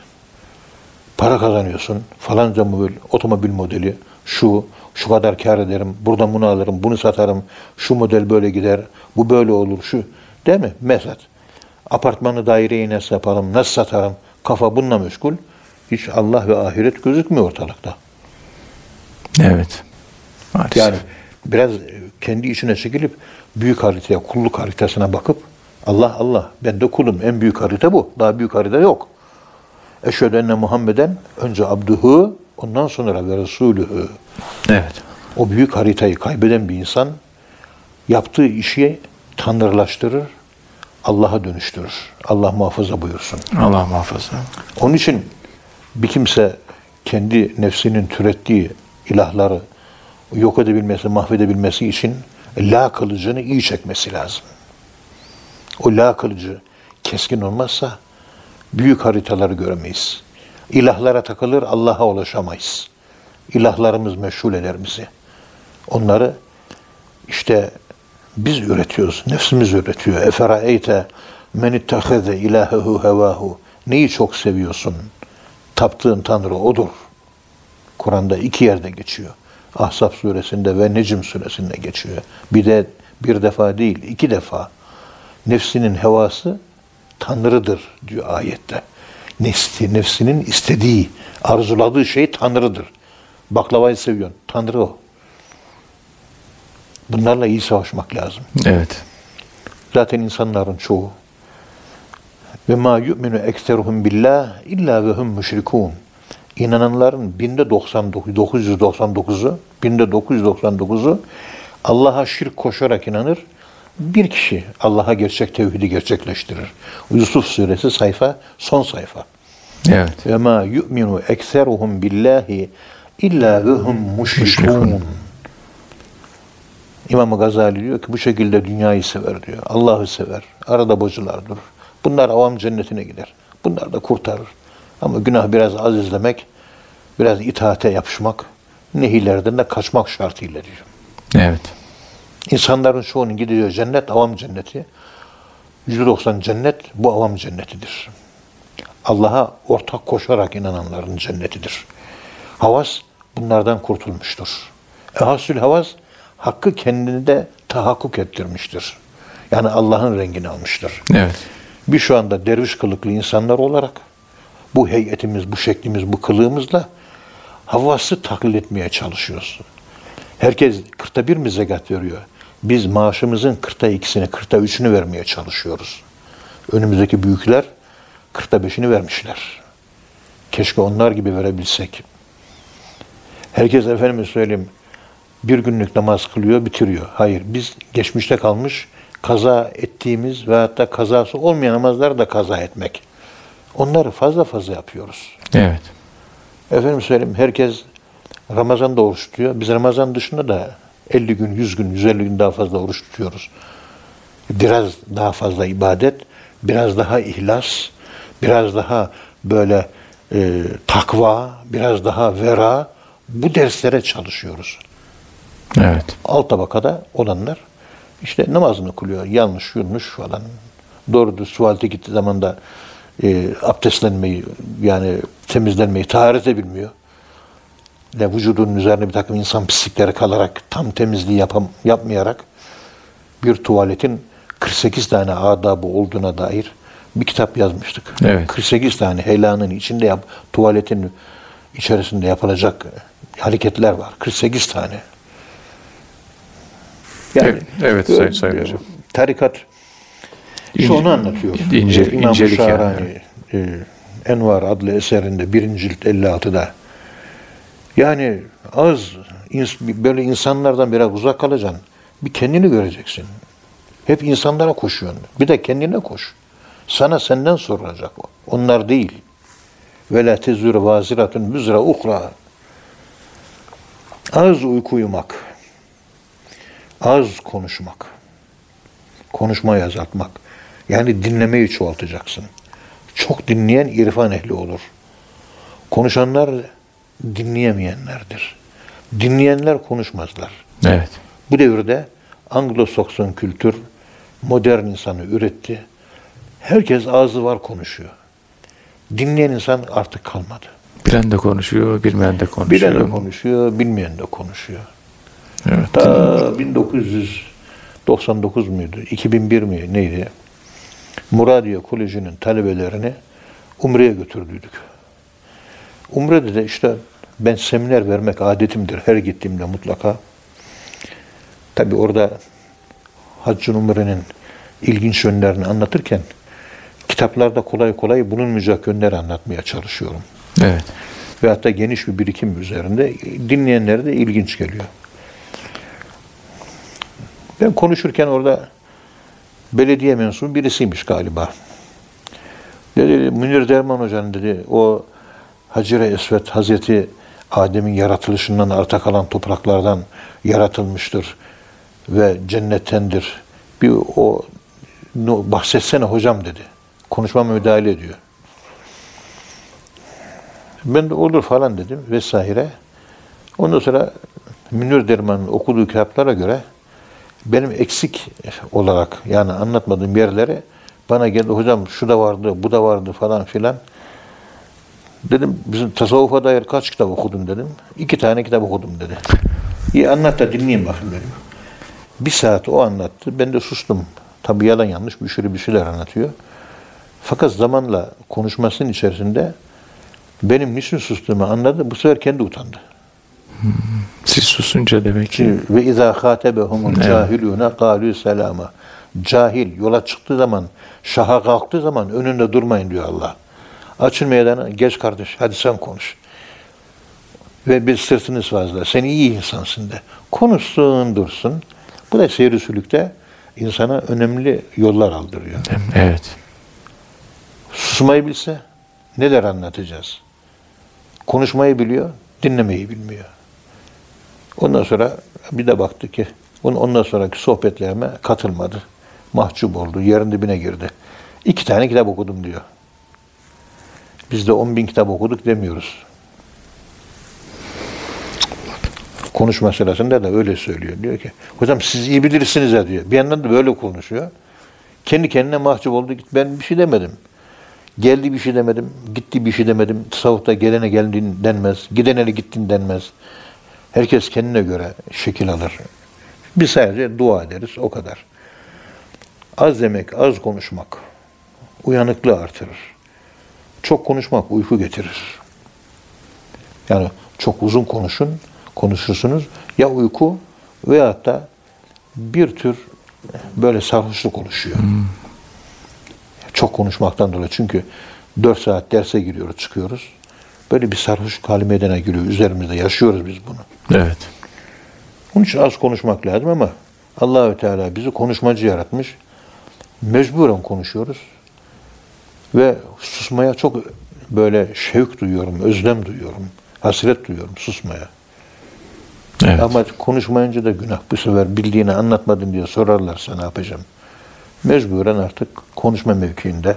Para kazanıyorsun. Falanca mobil, otomobil modeli. Şu, şu kadar kar ederim. Buradan bunu alırım, bunu satarım. Şu model böyle gider. Bu böyle olur. Şu. Değil mi? Mesat. Apartmanı daireyi nasıl yaparım, nasıl satarım? Kafa bununla meşgul. Hiç Allah ve ahiret gözükmüyor ortalıkta. Evet. Maalesef. Yani biraz kendi içine çekilip büyük haritaya, kulluk haritasına bakıp Allah Allah ben de kulum. En büyük harita bu. Daha büyük harita yok. Eşhedü enne Muhammeden önce abduhu ondan sonra ve resulühü. Evet. O büyük haritayı kaybeden bir insan yaptığı işi tanrılaştırır, Allah'a dönüştürür. Allah muhafaza buyursun. Allah muhafaza. Onun için bir kimse kendi nefsinin türettiği ilahları yok edebilmesi, mahvedebilmesi için la kılıcını iyi çekmesi lazım. O la kılıcı keskin olmazsa büyük haritaları göremeyiz. İlahlara takılır, Allah'a ulaşamayız. İlahlarımız meşhul eder bizi. Onları işte biz üretiyoruz, nefsimiz üretiyor. Eferaeyte men itteheze ilahehu hevahu. Neyi çok seviyorsun? Taptığın Tanrı odur. Kur'an'da iki yerde geçiyor. Ahzab suresinde ve Necm suresinde geçiyor. Bir de bir defa değil, iki defa. Nefsinin hevası Tanrı'dır diyor ayette. Nefsi, nefsinin istediği, arzuladığı şey Tanrı'dır. Baklavayı seviyorsun. Tanrı o. Bunlarla iyi savaşmak lazım. Evet. Zaten insanların çoğu ve ma yu'minu ekseruhum billah illa ve hum müşrikun. İnananların binde 99, 999'u, binde 999'u Allah'a şirk koşarak inanır. Bir kişi Allah'a gerçek tevhidi gerçekleştirir. Yusuf suresi sayfa, son sayfa. Evet. Ve ma yu'minu ekseruhum billahi illa ve hum müşrikun. İmam Gazali diyor ki bu şekilde dünyayı sever diyor. Allah'ı sever. Arada bozular durur. Bunlar avam cennetine gider. Bunlar da kurtarır. Ama günah biraz az izlemek, biraz itaate yapışmak, nehirlerden de kaçmak şartıyla diyor. Evet. İnsanların çoğunun gidiyor cennet, avam cenneti. %90 cennet bu avam cennetidir. Allah'a ortak koşarak inananların cennetidir. Havas bunlardan kurtulmuştur. Ehasül havas hakkı kendinde tahakkuk ettirmiştir. Yani Allah'ın rengini almıştır. Evet. Biz şu anda derviş kılıklı insanlar olarak bu heyetimiz, bu şeklimiz, bu kılığımızla havası taklit etmeye çalışıyoruz. Herkes kırkta bir mi zekat veriyor? Biz maaşımızın kırkta ikisini, kırkta üçünü vermeye çalışıyoruz. Önümüzdeki büyükler kırkta beşini vermişler. Keşke onlar gibi verebilsek. Herkes efendime söyleyeyim bir günlük namaz kılıyor, bitiriyor. Hayır, biz geçmişte kalmış kaza ettiğimiz ve hatta kazası olmayan namazları da kaza etmek. Onları fazla fazla yapıyoruz. Evet. Efendim söyleyeyim herkes Ramazan'da oruç tutuyor. Biz Ramazan dışında da 50 gün, 100 gün, 150 gün daha fazla oruç tutuyoruz. Biraz daha fazla ibadet, biraz daha ihlas, biraz daha böyle e, takva, biraz daha vera bu derslere çalışıyoruz. Evet. Alt tabakada olanlar işte namazını kılıyor. Yanlış, yunmuş falan. Doğru düz tuvalete gittiği zaman da e, abdestlenmeyi yani temizlenmeyi taharet bilmiyor. Ve vücudunun üzerine bir takım insan pislikleri kalarak tam temizliği yapam, yapmayarak bir tuvaletin 48 tane adabı olduğuna dair bir kitap yazmıştık. Evet. 48 tane helanın içinde yap, tuvaletin içerisinde yapılacak hareketler var. 48 tane. Evet, evet, Sayın- Sayın Hocam. Tarikat şu onu anlatıyor. ince- İmam incelik yani, Şahrani e, Envar adlı eserinde birinci cilt 56'da yani az böyle insanlardan biraz uzak kalacaksın. Bir kendini göreceksin. Hep insanlara koşuyorsun. Bir de kendine koş. Sana senden sorulacak o. Onlar değil. Ve la tezür vaziratun müzra ukra. Az uyku uyumak. Az konuşmak. Konuşmayı azaltmak. Yani dinlemeyi çoğaltacaksın. Çok dinleyen irfan ehli olur. Konuşanlar dinleyemeyenlerdir. Dinleyenler konuşmazlar. Evet. Bu devirde Anglo-Sakson kültür modern insanı üretti. Herkes ağzı var konuşuyor. Dinleyen insan artık kalmadı. Bilen de konuşuyor, bilmeyen de konuşuyor. Bilen de konuşuyor, bilmeyen de konuşuyor. Evet. Ta 1999 muydu, 2001 mi neydi? Muradiye Koleji'nin talebelerini Umre'ye götürdüydük. Umre'de de işte ben seminer vermek adetimdir her gittiğimde mutlaka. Tabi orada Haccın Umre'nin ilginç yönlerini anlatırken kitaplarda kolay kolay bulunmayacak yönleri anlatmaya çalışıyorum. Evet. Ve hatta geniş bir birikim üzerinde dinleyenlere de ilginç geliyor. Ben konuşurken orada belediye mensubu birisiymiş galiba. Dedi Münir Derman Hoca'nın dedi o Hacire Esvet Hazreti Adem'in yaratılışından arta kalan topraklardan yaratılmıştır ve cennettendir. Bir o bahsetsene hocam dedi. Konuşmama müdahale ediyor. Ben de olur falan dedim vesaire. Ondan sonra Münir Derman'ın okuduğu kitaplara göre benim eksik olarak yani anlatmadığım yerleri bana geldi hocam şu da vardı, bu da vardı falan filan. Dedim bizim tasavvufa dair kaç kitap okudun dedim. İki tane kitap okudum dedi. İyi anlat da dinleyeyim bakın dedim. Bir saat o anlattı. Ben de sustum. Tabii yalan yanlış bir sürü bir şeyler anlatıyor. Fakat zamanla konuşmasının içerisinde benim niçin sustuğumu anladı. Bu sefer kendi utandı. Siz susunca demek ki ve izâ khâtebehumul cahilûne kâlû selâma. Cahil yola çıktığı zaman, şaha kalktığı zaman önünde durmayın diyor Allah. Açın meydana, geç kardeş, hadi sen konuş. Ve bir sırtını sıvazla, sen iyi insansın de. Konuşsun, dursun. Bu da seyir sülükte insana önemli yollar aldırıyor. evet. Susmayı bilse, neler anlatacağız? Konuşmayı biliyor, dinlemeyi bilmiyor. Ondan sonra bir de baktı ki ondan sonraki sohbetlerime katılmadı. Mahcup oldu, yerin dibine girdi. İki tane kitap okudum diyor. Biz de on bin kitap okuduk demiyoruz. Konuşma sırasında da öyle söylüyor. Diyor ki, hocam siz iyi bilirsiniz ya diyor. Bir yandan da böyle konuşuyor. Kendi kendine mahcup oldu. Ben bir şey demedim. Geldi bir şey demedim. Gitti bir şey demedim. Tasavvufta gelene geldin denmez. Gidene gittin denmez. Herkes kendine göre şekil alır. Biz sadece dua ederiz. O kadar. Az demek, az konuşmak uyanıklığı artırır. Çok konuşmak uyku getirir. Yani çok uzun konuşun, konuşursunuz. Ya uyku veyahut da bir tür böyle sarhoşluk oluşuyor. Hmm. Çok konuşmaktan dolayı. Çünkü 4 saat derse giriyoruz, çıkıyoruz. Böyle bir sarhoşluk hali meydana giriyor. Üzerimizde yaşıyoruz biz bunu. Evet. Onun için az konuşmak lazım ama Allahü Teala bizi konuşmacı yaratmış. Mecburen konuşuyoruz. Ve susmaya çok böyle şevk duyuyorum, özlem duyuyorum, hasret duyuyorum susmaya. Evet. Ama konuşmayınca da günah. Bu sefer bildiğini anlatmadım diye sorarlarsa ne yapacağım? Mecburen artık konuşma mevkiinde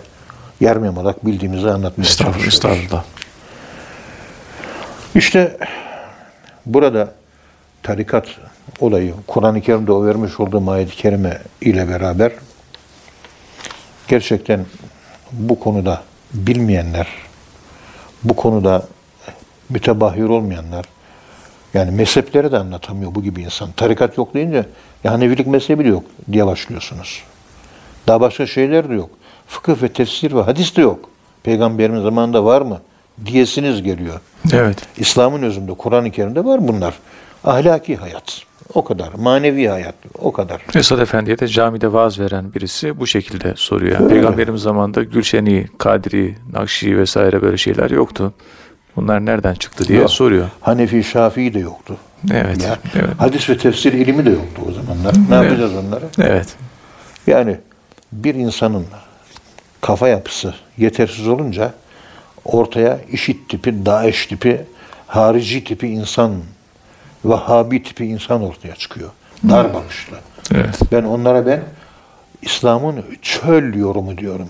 yarım yamalak bildiğimizi anlatmaya çalışıyoruz. Estağfurullah. İşte burada tarikat olayı Kur'an-ı Kerim'de o vermiş olduğu ayet-i kerime ile beraber gerçekten bu konuda bilmeyenler, bu konuda mütebahir olmayanlar, yani mezhepleri de anlatamıyor bu gibi insan. Tarikat yok deyince ya Hanefilik mezhebi de yok diye başlıyorsunuz. Daha başka şeyler de yok. Fıkıh ve tefsir ve hadis de yok. Peygamberimiz zamanında var mı? Diyesiniz geliyor. Evet. İslam'ın özünde, Kur'an-ı Kerim'de var bunlar. Ahlaki hayat. O kadar. Manevi hayat. O kadar. Esad Efendi'ye de camide vaaz veren birisi bu şekilde soruyor. Yani Peygamberimiz zamanında Gülşeni, Kadri, Nakşi vesaire böyle şeyler yoktu. Bunlar nereden çıktı diye Yok. soruyor. Hanefi, Şafii de yoktu. Evet, ya, evet. Hadis ve tefsir ilimi de yoktu o zamanlar. Ne evet. yapacağız onları? Evet. Yani bir insanın kafa yapısı yetersiz olunca ortaya işit tipi, Daesh tipi, harici tipi insan Vahhabi tipi insan ortaya çıkıyor. Dar bakışlı. Evet. Ben onlara ben İslam'ın çöl yorumu diyorum.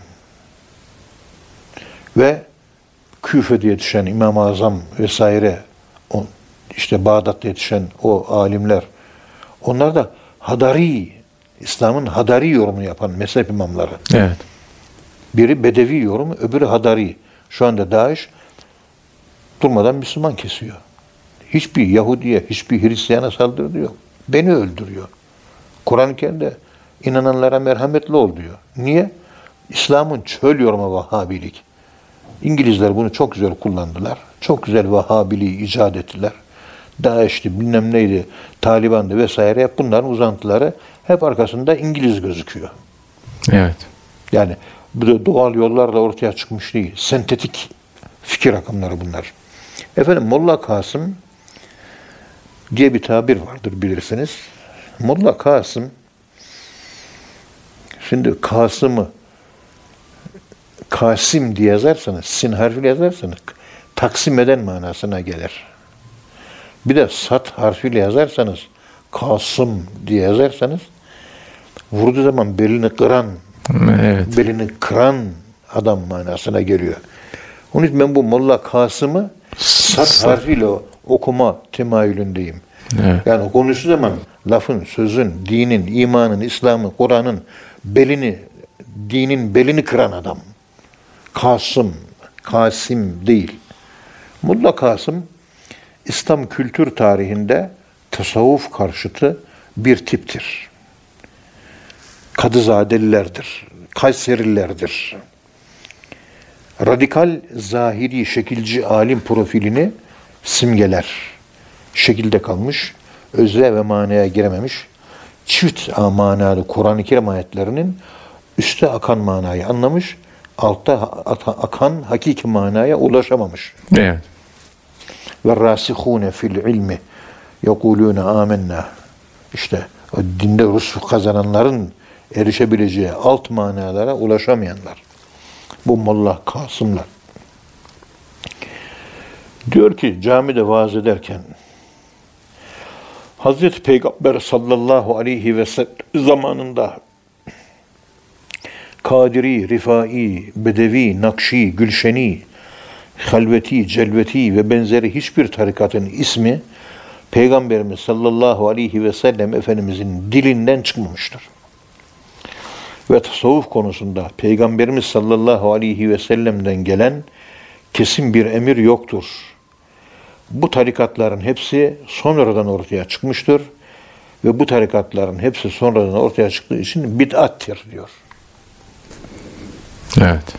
Ve Küfe'de yetişen İmam-ı Azam vesaire işte Bağdat'ta yetişen o alimler onlar da Hadari İslam'ın Hadari yorumunu yapan mezhep imamları. Evet. Biri Bedevi yorumu, öbürü Hadari. Şu anda Daesh durmadan Müslüman kesiyor. Hiçbir Yahudiye, hiçbir Hristiyana saldırı yok. Beni öldürüyor. Kur'an-ı Kerim'de inananlara merhametli ol diyor. Niye? İslam'ın çöl yorumu Vahhabilik. İngilizler bunu çok güzel kullandılar. Çok güzel Vahhabiliği icat ettiler. DAEŞ'ti, bilmem neydi, Taliban'dı vesaire hep bunların uzantıları hep arkasında İngiliz gözüküyor. Evet. Yani bu da doğal yollarla ortaya çıkmış değil. Sentetik fikir akımları bunlar. Efendim Molla Kasım diye bir tabir vardır bilirsiniz. Molla Kasım şimdi Kasım'ı Kasim diye yazarsanız, sin harfiyle yazarsanız taksim eden manasına gelir. Bir de sat harfiyle yazarsanız Kasım diye yazarsanız vurduğu zaman belini kıran evet. belini kıran adam manasına geliyor. Onun için ben bu Molla Kasım'ı sat harfiyle okuma temayülündeyim. Evet. Yani konuştuğu zaman lafın, sözün, dinin, imanın, İslam'ın, Kur'an'ın belini, dinin belini kıran adam. Kasım, Kasim değil. Mulla Kasım, İslam kültür tarihinde tasavvuf karşıtı bir tiptir. Kadızadelilerdir, Kayserilerdir. Radikal, zahiri, şekilci alim profilini simgeler şekilde kalmış, özle ve manaya girememiş, çift manalı Kur'an-ı Kerim ayetlerinin üste akan manayı anlamış, altta akan hakiki manaya ulaşamamış. Evet. Ve rasihune fil ilmi yekulune amenna. İşte o dinde rusuh kazananların erişebileceği alt manalara ulaşamayanlar. Bu Molla Kasımlar. Diyor ki camide vaaz ederken Hazreti Peygamber sallallahu aleyhi ve sellem zamanında Kadiri, Rifai, Bedevi, Nakşi, Gülşeni, Halveti, Celveti ve benzeri hiçbir tarikatın ismi Peygamberimiz sallallahu aleyhi ve sellem Efendimizin dilinden çıkmamıştır. Ve tasavvuf konusunda Peygamberimiz sallallahu aleyhi ve sellem'den gelen kesin bir emir yoktur. Bu tarikatların hepsi sonradan ortaya çıkmıştır ve bu tarikatların hepsi sonradan ortaya çıktığı için bid'attir diyor. Evet.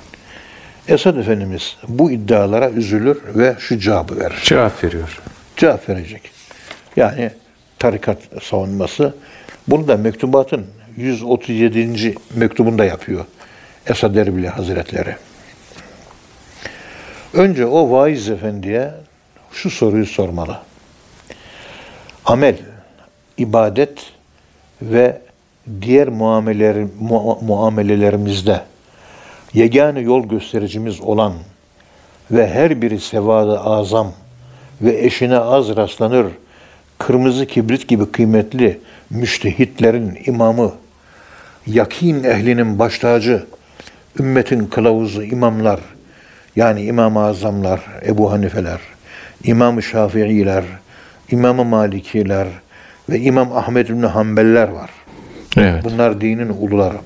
Esad Efendimiz bu iddialara üzülür ve şu cevabı verir. Cevap veriyor. Cevap verecek. Yani tarikat savunması. Bunu da mektubatın 137. mektubunda yapıyor Esad Erbili Hazretleri. Önce o vaiz efendiye şu soruyu sormalı. Amel, ibadet ve diğer muameleler, mu- muamelelerimizde yegane yol göstericimiz olan ve her biri sevada azam ve eşine az rastlanır kırmızı kibrit gibi kıymetli müştehitlerin imamı, yakin ehlinin baş ümmetin kılavuzu imamlar, yani İmam-ı Azamlar, Ebu Hanifeler, İmam-ı Şafiiler, İmam-ı Malikiler ve İmam Ahmed bin Hanbeliler var. Evet. Bunlar dinin uluları.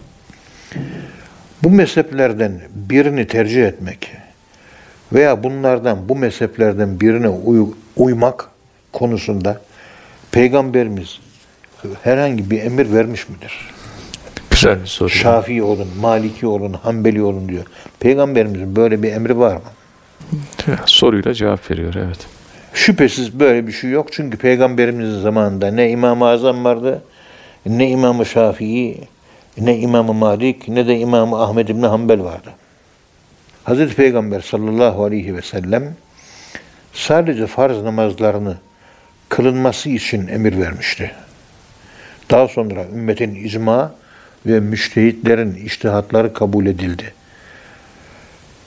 Bu mezheplerden birini tercih etmek veya bunlardan, bu mezheplerden birine uy- uymak konusunda Peygamberimiz herhangi bir emir vermiş midir? Güzel bir soru. Şafii olun, Maliki olun, Hanbeli olun diyor. Peygamberimizin böyle bir emri var mı? Soruyla cevap veriyor. Evet. Şüphesiz böyle bir şey yok. Çünkü Peygamberimizin zamanında ne İmam-ı Azam vardı, ne İmam-ı Şafii, ne İmam-ı Malik, ne de İmam-ı Ahmed İbni Hanbel vardı. Hazreti Peygamber sallallahu aleyhi ve sellem sadece farz namazlarını kılınması için emir vermişti. Daha sonra ümmetin icma ve müştehitlerin iştihatları kabul edildi.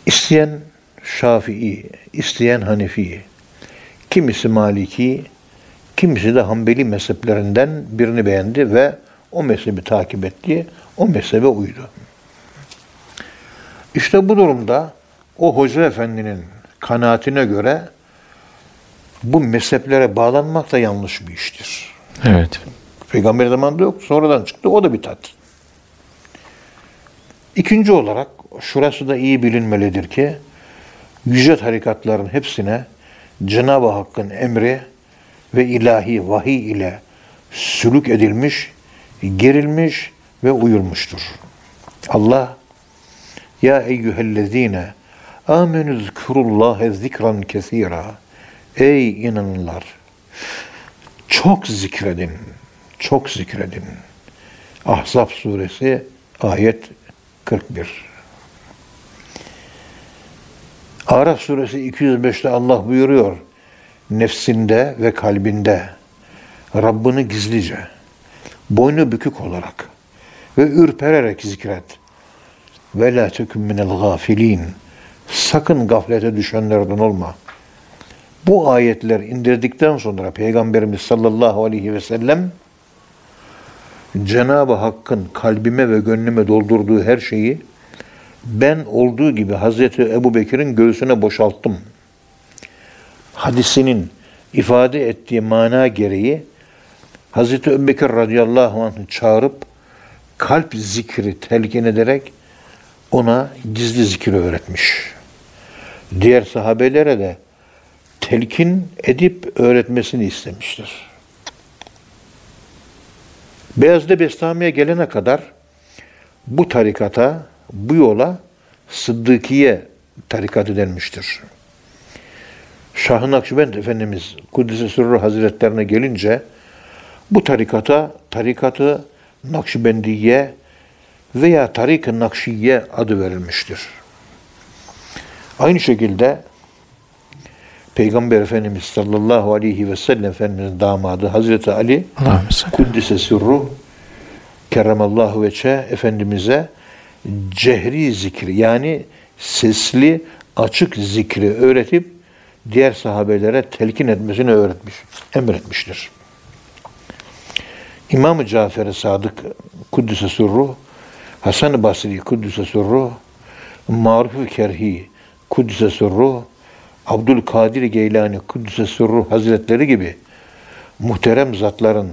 İsteyen Şafii, isteyen Hanefi, kimisi Maliki, kimisi de Hanbeli mezheplerinden birini beğendi ve o mezhebi takip etti, o mezhebe uydu. İşte bu durumda o Hoca Efendi'nin kanaatine göre bu mezheplere bağlanmak da yanlış bir iştir. Evet. Peygamber zamanında yok. Sonradan çıktı. O da bir tat. İkinci olarak şurası da iyi bilinmelidir ki yüce tarikatların hepsine Cenab-ı Hakk'ın emri ve ilahi vahiy ile sülük edilmiş, gerilmiş ve uyulmuştur. Allah ya eyyühellezine amenü zikurullâhe zikran kesira Ey inananlar! Çok zikredin, çok zikredin. Ahzab suresi ayet 41. Araf suresi 205'te Allah buyuruyor. Nefsinde ve kalbinde Rabbini gizlice, boynu bükük olarak ve ürpererek zikret. Ve la tekun minel gafilin. Sakın gaflete düşenlerden olma. Bu ayetler indirdikten sonra Peygamberimiz sallallahu aleyhi ve sellem Cenab-ı Hakk'ın kalbime ve gönlüme doldurduğu her şeyi ben olduğu gibi Hazreti Ebu Bekir'in göğsüne boşalttım. Hadisinin ifade ettiği mana gereği Hazreti Ebu Bekir radıyallahu anh'ı çağırıp kalp zikri telkin ederek ona gizli zikri öğretmiş. Diğer sahabelere de telkin edip öğretmesini istemiştir. Beyazlı Bestami'ye gelene kadar bu tarikata, bu yola Sıddıkiye tarikatı denmiştir. Şah-ı Nakşibend Efendimiz Kuddise Sürru Hazretlerine gelince bu tarikata tarikatı Nakşibendiye veya Tarik-ı Nakşiye adı verilmiştir. Aynı şekilde Peygamber Efendimiz sallallahu aleyhi ve sellem Efendimizin damadı Hazreti Ali. Kuddise Sürru Kerremallahu veçe Efendimiz'e cehri zikri yani sesli açık zikri öğretip diğer sahabelere telkin etmesini öğretmiş, emretmiştir. İmam-ı Cafer-i Sadık Kuddüs'e sürruh, Hasan-ı Basri Kuddüs'e sürruh, Maruf-u Kerhi Kuddüs'e sürruh, Abdülkadir Geylani Kuddüs'e sürruh Hazretleri gibi muhterem zatların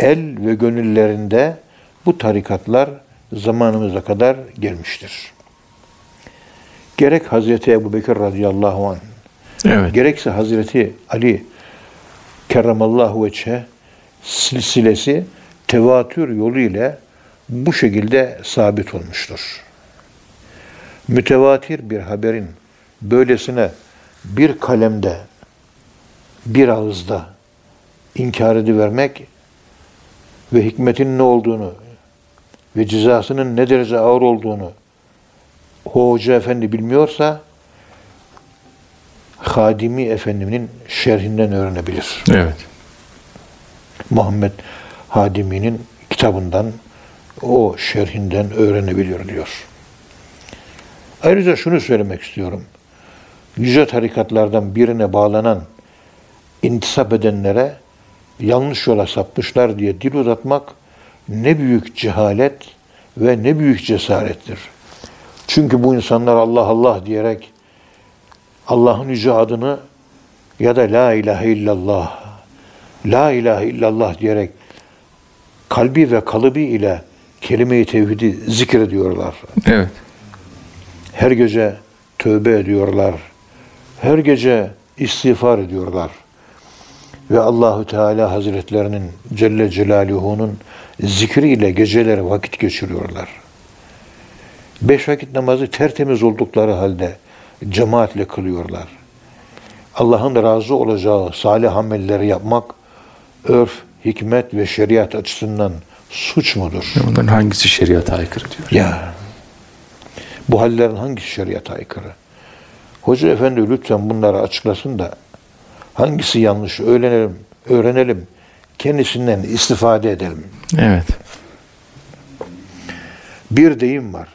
el ve gönüllerinde bu tarikatlar zamanımıza kadar gelmiştir. Gerek Hazreti Ebu Bekir radıyallahu anh, Evet. gerekse Hazreti Ali kerramallahu veçhe silsilesi tevatür yolu ile bu şekilde sabit olmuştur. Mütevatir bir haberin böylesine bir kalemde, bir ağızda inkar edivermek ve hikmetin ne olduğunu ve cezasının ne derece ağır olduğunu hoca efendi bilmiyorsa Hadimi Efendi'nin şerhinden öğrenebilir. Evet. Muhammed Hadimi'nin kitabından, o şerhinden öğrenebiliyor diyor. Ayrıca şunu söylemek istiyorum. Yüce tarikatlardan birine bağlanan intisap edenlere yanlış yola sapmışlar diye dil uzatmak ne büyük cehalet ve ne büyük cesarettir. Çünkü bu insanlar Allah Allah diyerek Allah'ın yüce adını ya da La ilahe illallah, La ilahe illallah diyerek kalbi ve kalıbı ile kelime-i tevhidi zikrediyorlar. Evet. Her gece tövbe ediyorlar. Her gece istiğfar ediyorlar. Ve Allahü Teala Hazretlerinin Celle Celaluhu'nun zikriyle geceleri vakit geçiriyorlar. Beş vakit namazı tertemiz oldukları halde cemaatle kılıyorlar. Allah'ın razı olacağı salih amelleri yapmak örf, hikmet ve şeriat açısından suç mudur? Bunların hangisi şeriata aykırı diyor. Ya bu hallerin hangisi şeriata aykırı? Hoca efendi lütfen bunları açıklasın da hangisi yanlış öğrenelim, öğrenelim. Kendisinden istifade edelim. Evet. Bir deyim var.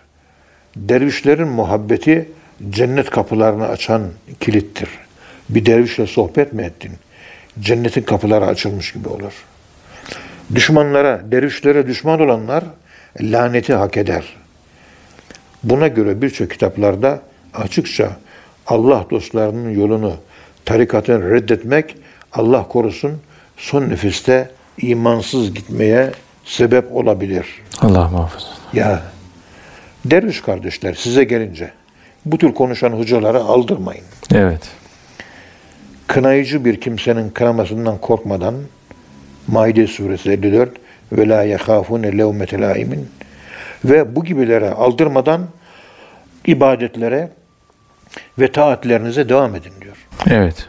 Dervişlerin muhabbeti cennet kapılarını açan kilittir. Bir dervişle sohbet mi ettin? Cennetin kapıları açılmış gibi olur. Düşmanlara, dervişlere düşman olanlar laneti hak eder. Buna göre birçok kitaplarda açıkça Allah dostlarının yolunu, tarikatını reddetmek, Allah korusun son nefiste imansız gitmeye sebep olabilir. Allah muhafaza. Ya derviş kardeşler size gelince bu tür konuşan hocaları aldırmayın. Evet. Kınayıcı bir kimsenin kınamasından korkmadan Maide suresi 54 ve la yehafune levmete laimin ve bu gibilere aldırmadan ibadetlere ve taatlerinize devam edin diyor. Evet.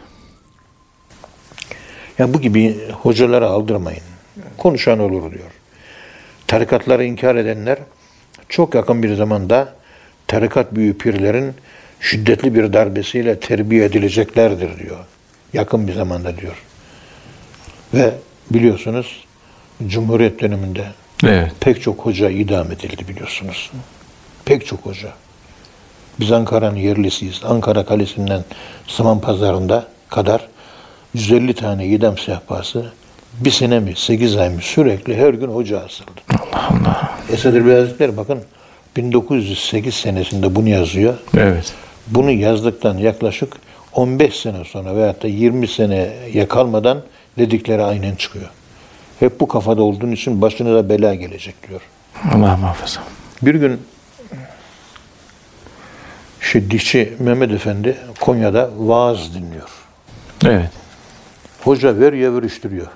Yani bu gibi hocalara aldırmayın. Konuşan olur diyor. Tarikatları inkar edenler çok yakın bir zamanda tarikat büyük pirlerin şiddetli bir darbesiyle terbiye edileceklerdir diyor. Yakın bir zamanda diyor. Ve biliyorsunuz Cumhuriyet döneminde Evet. pek çok hoca idam edildi biliyorsunuz. Pek çok hoca. Biz Ankara'nın yerlisiyiz. Ankara Kalesi'nden Saman Pazarı'nda kadar 150 tane idam sehpası bir sene mi, sekiz ay mı sürekli her gün hoca asıldı. Allah Allah. Esad Erbil Hazretleri bakın 1908 senesinde bunu yazıyor. Evet. Bunu yazdıktan yaklaşık 15 sene sonra veyahut da 20 seneye kalmadan dedikleri aynen çıkıyor. Hep bu kafada olduğun için başına da bela gelecek diyor. Allah muhafaza. Bir gün şu dişçi Mehmet Efendi Konya'da vaaz dinliyor. Evet. Hoca veriyor veriştiriyor.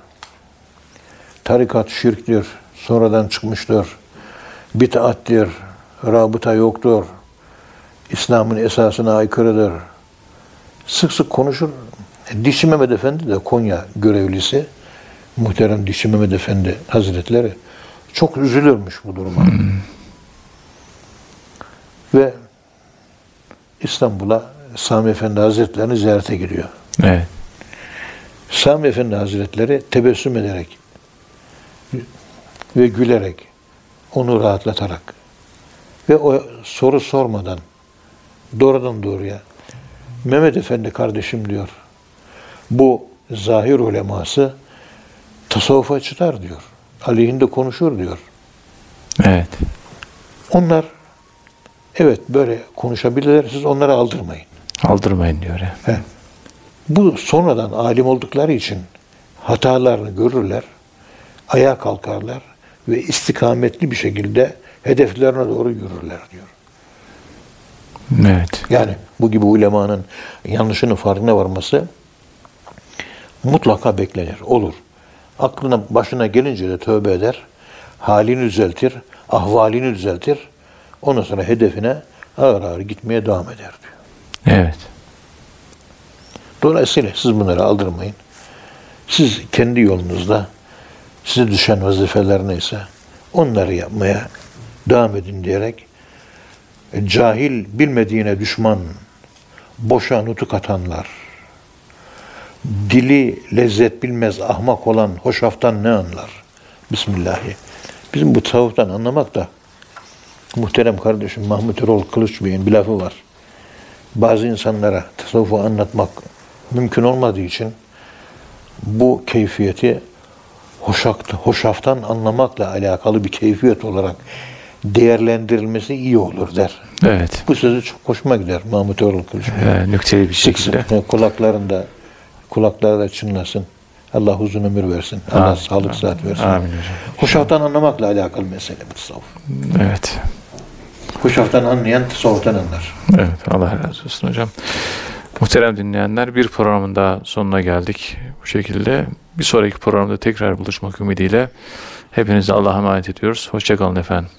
Tarikat şirk diyor. Sonradan çıkmıştır. Bid'at diyor. Rabıta yoktur. İslam'ın esasına aykırıdır. Sık sık konuşur. Dişi Mehmet Efendi de Konya görevlisi. Muhterem Dişi Mehmet Efendi Hazretleri çok üzülürmüş bu duruma. Ve İstanbul'a Sami Efendi Hazretlerini ziyarete gidiyor. Evet. Sami Efendi Hazretleri tebessüm ederek ve gülerek onu rahatlatarak ve o soru sormadan doğrudan doğruya Mehmet Efendi kardeşim diyor. Bu zahir uleması tasavvufa çıkar diyor. Aleyhinde konuşur diyor. Evet. Onlar evet böyle konuşabilirler. Siz onları aldırmayın. Aldırmayın diyor. ya. He. Bu sonradan alim oldukları için hatalarını görürler, ayağa kalkarlar ve istikametli bir şekilde hedeflerine doğru yürürler diyor. Evet. Yani bu gibi ulemanın yanlışının farkına varması mutlaka beklenir, olur. Aklına başına gelince de tövbe eder, halini düzeltir, ahvalini düzeltir. Ondan sonra hedefine ağır ağır gitmeye devam eder diyor. Evet. Dolayısıyla siz bunları aldırmayın. Siz kendi yolunuzda size düşen vazifeler neyse onları yapmaya devam edin diyerek e, cahil bilmediğine düşman boşa nutuk atanlar dili lezzet bilmez ahmak olan hoşaftan ne anlar? Bismillahi. Bizim bu tasavvuftan anlamak da muhterem kardeşim Mahmut Erol Kılıç Bey'in bir lafı var bazı insanlara tasavvufu anlatmak mümkün olmadığı için bu keyfiyeti hoşakt, hoşaftan anlamakla alakalı bir keyfiyet olarak değerlendirilmesi iyi olur der. Evet. Bu sözü çok hoşuma gider Mahmut Erol Kılıç. Ee, nükteli bir şekilde. kulaklarında kulakları da çınlasın. Allah uzun ömür versin. Allah Amin. sağlık sıhhat versin. Amin hocam. Hoşaftan anlamakla alakalı mesele bu tasavvuf. Evet. Hoşaftan anlayan tasavvuftan anlar. Evet. Allah razı olsun hocam. Muhterem dinleyenler bir programın daha sonuna geldik. Bu şekilde bir sonraki programda tekrar buluşmak ümidiyle hepinize Allah'a emanet ediyoruz. Hoşçakalın efendim.